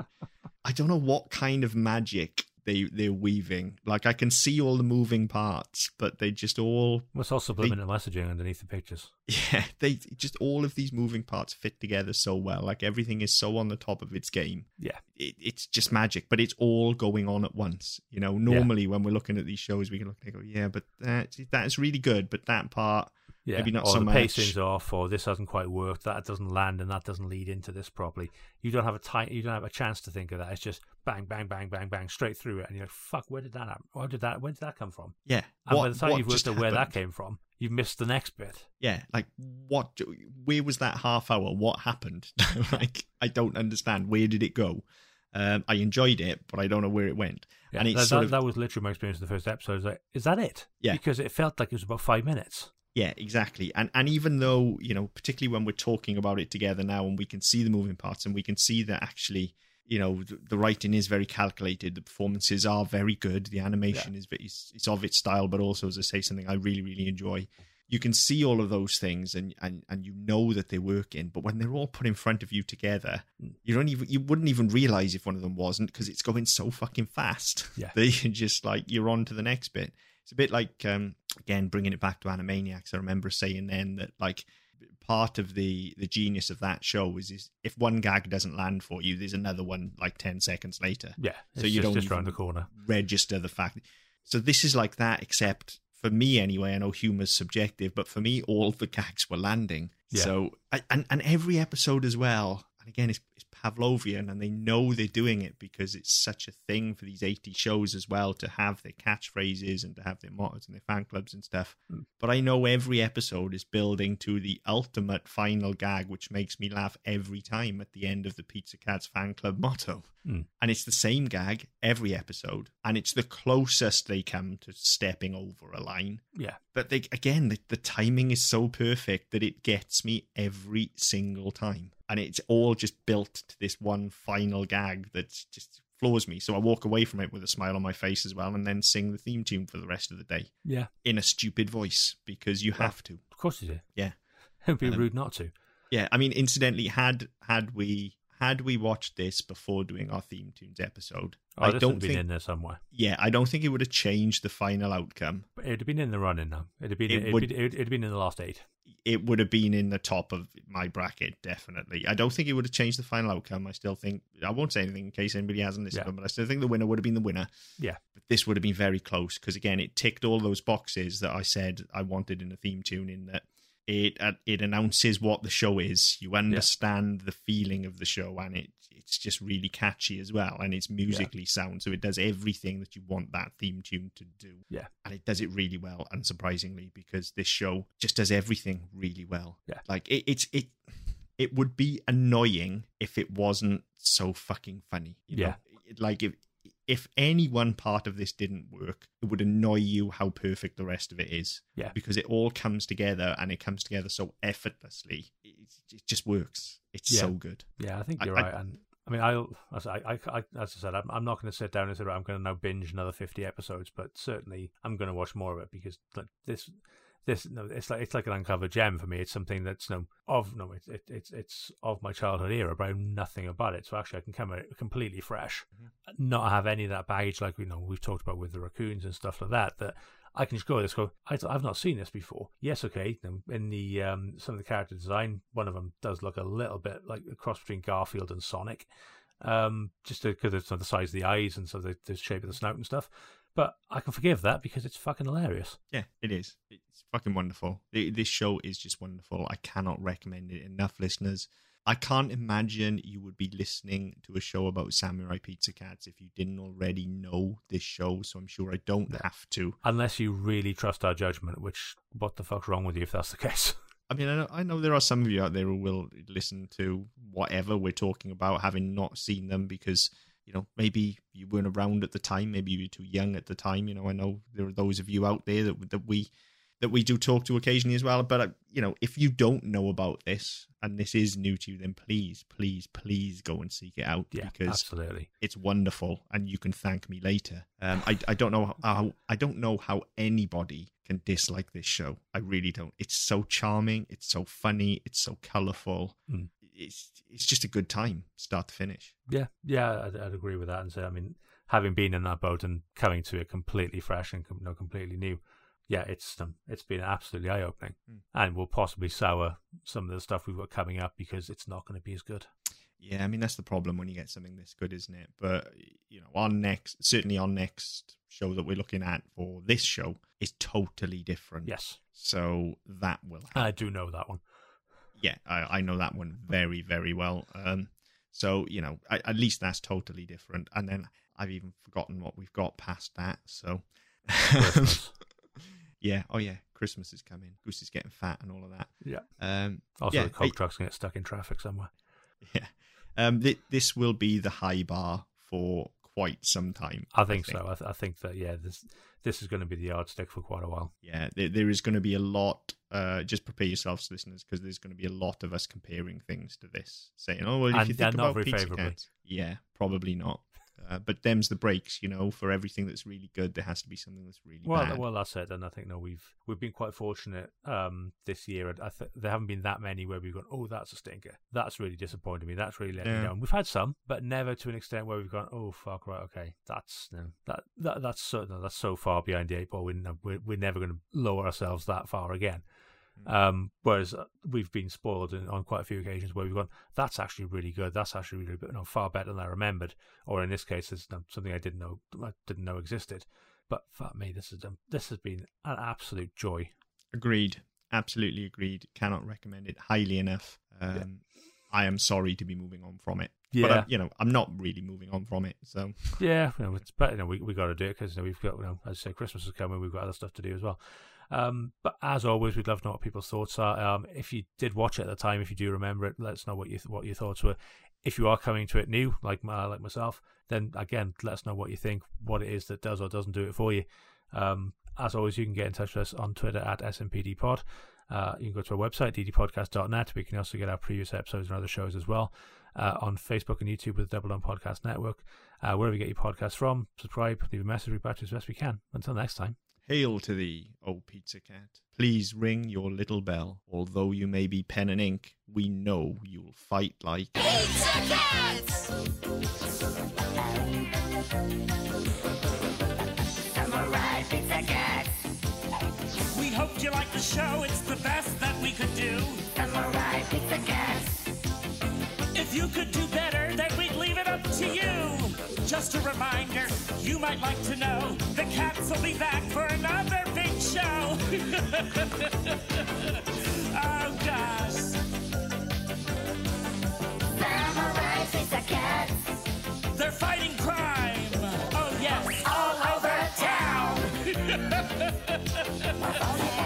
I don't know what kind of magic they they're weaving. Like, I can see all the moving parts, but they just all, What's all subliminal messaging underneath the pictures? yeah, they just all of these moving parts fit together so well. Like everything is so on the top of its game. Yeah. It, it's just magic, but it's all going on at once. You know, normally when we're looking at these shows, we can look and go, yeah, but that that is really good, but that part. Yeah, Maybe not or so the much. pacing's off, or this hasn't quite worked. That doesn't land, and that doesn't lead into this properly. You don't have a time. You don't have a chance to think of that. It's just bang, bang, bang, bang, bang, straight through it, and you're like, "Fuck, where did that? Happen? Where did that? Where did that come from?" Yeah. And what- by the time you've worked out where that came from, you've missed the next bit. Yeah, like what? Where was that half hour? What happened? like I don't understand. Where did it go? Um, I enjoyed it, but I don't know where it went. Yeah, and it's that, sort that, of that was literally my experience in the first episode. I was like, "Is that it?" Yeah. because it felt like it was about five minutes. Yeah, exactly. And and even though you know, particularly when we're talking about it together now, and we can see the moving parts, and we can see that actually. You know the, the writing is very calculated. The performances are very good. The animation is it's, it's of its style, but also, as I say, something I really really enjoy. You can see all of those things, and and and you know that they're working. But when they're all put in front of you together, you don't even you wouldn't even realize if one of them wasn't because it's going so fucking fast. Yeah. they just like you're on to the next bit. It's a bit like um again bringing it back to Animaniacs. I remember saying then that like part of the the genius of that show is is if one gag doesn't land for you, there's another one like ten seconds later. Yeah, So you just, don't just around the corner. Register the fact. So this is like that, except for me anyway. I know humor's subjective, but for me, all the gags were landing. Yeah. So and and every episode as well. And again, it's, it's Pavlovian, and they know they're doing it because it's such a thing for these 80 shows as well to have their catchphrases and to have their mottos and their fan clubs and stuff. Mm. But I know every episode is building to the ultimate final gag, which makes me laugh every time at the end of the Pizza Cats fan club motto. Mm. And it's the same gag every episode, and it's the closest they come to stepping over a line. Yeah, But they again, the, the timing is so perfect that it gets me every single time, and it's all just built to this one final gag that just floors me. So I walk away from it with a smile on my face as well, and then sing the theme tune for the rest of the day yeah, in a stupid voice because you have to. of course you do. Yeah. It'd be Um, rude not to. Yeah, I mean, incidentally, had had we had we watched this before doing our theme tunes episode, Oh, I don't think. in there somewhere. Yeah, I don't think it would have changed the final outcome. But it'd have been in the running now. It'd have been. It It'd, would- be, it'd, it'd have been in the last eight. It would have been in the top of my bracket, definitely. I don't think it would have changed the final outcome. I still think I won't say anything in case anybody hasn't listened, Yeah. but I still think the winner would have been the winner. Yeah. But this would have been very close because again, it ticked all those boxes that I said I wanted in a theme tune. In that It uh, it announces what the show is. You understand the feeling of the show, and it it's just really catchy as well, and it's musically sound. So it does everything that you want that theme tune to do. Yeah. and it does it really well, unsurprisingly, because this show just does everything really well. Yeah. like it, it's it. It would be annoying if it wasn't so fucking funny. You know? Yeah. Like if if any one part of this didn't work, it would annoy you how perfect the rest of it is. Yeah. Because it all comes together and it comes together so effortlessly. It, it just works. It's Yeah. so good. Yeah, I think you're I- right. And I mean, I'll, as I, I, I, as I said, I'm, I'm not going to sit down and say, right, I'm going to now binge another 50 episodes, but certainly I'm going to watch more of it because like, this, this, no, it's like it's like an uncovered gem for me. It's something that's no of no, it's it, it's it's of my childhood era, but I know nothing about it. So actually, I can come at it completely fresh, not have any of that baggage like we know we've talked about with the raccoons and stuff like that. That I can just go this go. I, I've not seen this before. Yes, okay. In the um, some of the character design, one of them does look a little bit like a cross between Garfield and Sonic, um, just because of the size of the eyes and so the, the shape of the snout and stuff. But I can forgive that because it's fucking hilarious. Yeah, it is. It's fucking wonderful. This show is just wonderful. I cannot recommend it enough, listeners. I can't imagine you would be listening to a show about samurai pizza cats if you didn't already know this show. So I'm sure I don't have to. Unless you really trust our judgment, which what the fuck's wrong with you if that's the case? I mean, I know, I know there are some of you out there who will listen to whatever we're talking about, having not seen them because you know maybe you weren't around at the time, maybe you were too young at the time. You know, I know there are those of you out there that that we that we do talk to occasionally as well. But uh, you know, if you don't know about this and this is new to you, then please, please, please go and seek it out yeah, because absolutely. it's wonderful and you can thank me later. Um, I, I don't know how I don't know how anybody can dislike this show. I really don't. It's so charming. It's so funny. It's so colourful. Mm. It's it's just a good time, start to finish. Yeah, yeah, I'd, I'd agree with that. And say, I mean, having been in that boat and coming to it completely fresh and com- no, completely new, yeah, it's um, it's been absolutely eye opening, Mm. and will possibly sour some of the stuff we've got coming up because it's not going to be as good. Yeah, I mean that's the problem when you get something this good, isn't it? But you know, our next certainly our next show that we're looking at for this show is totally different. Yes, So that will I do know that one. Yeah, I, I know that one very, very well. Um, so you know, I, at least that's totally different. And then I've even forgotten what we've got past that. So, yeah, oh yeah, Christmas is coming. Goose is getting fat and all of that. yeah. Um, Also, yeah, the coke truck's going to get stuck in traffic somewhere. yeah. Um, th- this will be the high bar for quite some time. I think so. I, th- I think that yeah, this this is going to be the yardstick for quite a while. Yeah, there, there is going to be a lot. Uh, just prepare yourselves, listeners, because there's going to be a lot of us comparing things to this, saying, "Oh, well, if And you think not about very pizza favourably. cats, yeah, probably not." Uh, but them's the breaks, you know. For everything that's really good, there has to be something that's really Well, bad. well, that's it. And I think no, we've we've been quite fortunate um, this year. I th- there haven't been that many where we've gone, oh, that's a stinker. That's really disappointed me. That's really let me Yeah. down. We've had some, but never to an extent where we've gone, oh, fuck, right, okay, that's no, that, that that's so no, that's so far behind the eight ball. We're we're, we're never going to lower ourselves that far again. Um, whereas uh, we've been spoiled in, on quite a few occasions where we've gone, that's actually really good. That's actually really good. Know, far better than I remembered. Or in this case, it's um, something I didn't know I didn't know existed. But fuck me, this is um, this has been an absolute joy. Agreed. Absolutely agreed. Cannot recommend it highly enough. Um, I am sorry to be moving on from it. But, Yeah. I, you know, I'm not really moving on from it. So, Yeah, you know, it's but you know, we we got to do it because you know, we've got you know, as I say, Christmas is coming. We've got other stuff to do as well. Um, but as always, we'd love to know what people's thoughts are. Um, if you did watch it at the time, if you do remember it, let us know what you what your thoughts were. If you are coming to it new, like my, like myself, then again, let us know what you think, what it is that does or doesn't do it for you. Um, as always, you can get in touch with us on Twitter at SMPDPod. Uh, you can go to our website, ddpodcast.net. We can also get our previous episodes and other shows as well uh, on Facebook and YouTube with the Double On Podcast Network. Uh, wherever you get your podcasts from, subscribe, leave a message, we back to as best we can. Until next time. Hail to thee, O pizza cat. Please ring your little bell. Although you may be pen and ink, we know you'll fight like. Samurai Pizza Cats. We hoped you liked the show. It's the best that we could do. Samurai Pizza Cats. If you could do better, then we'd leave it up to you just a reminder, you might like to know the cats will be back for another big show. oh gosh. Summarize with the cats. They're fighting crime. Oh yes. All over town.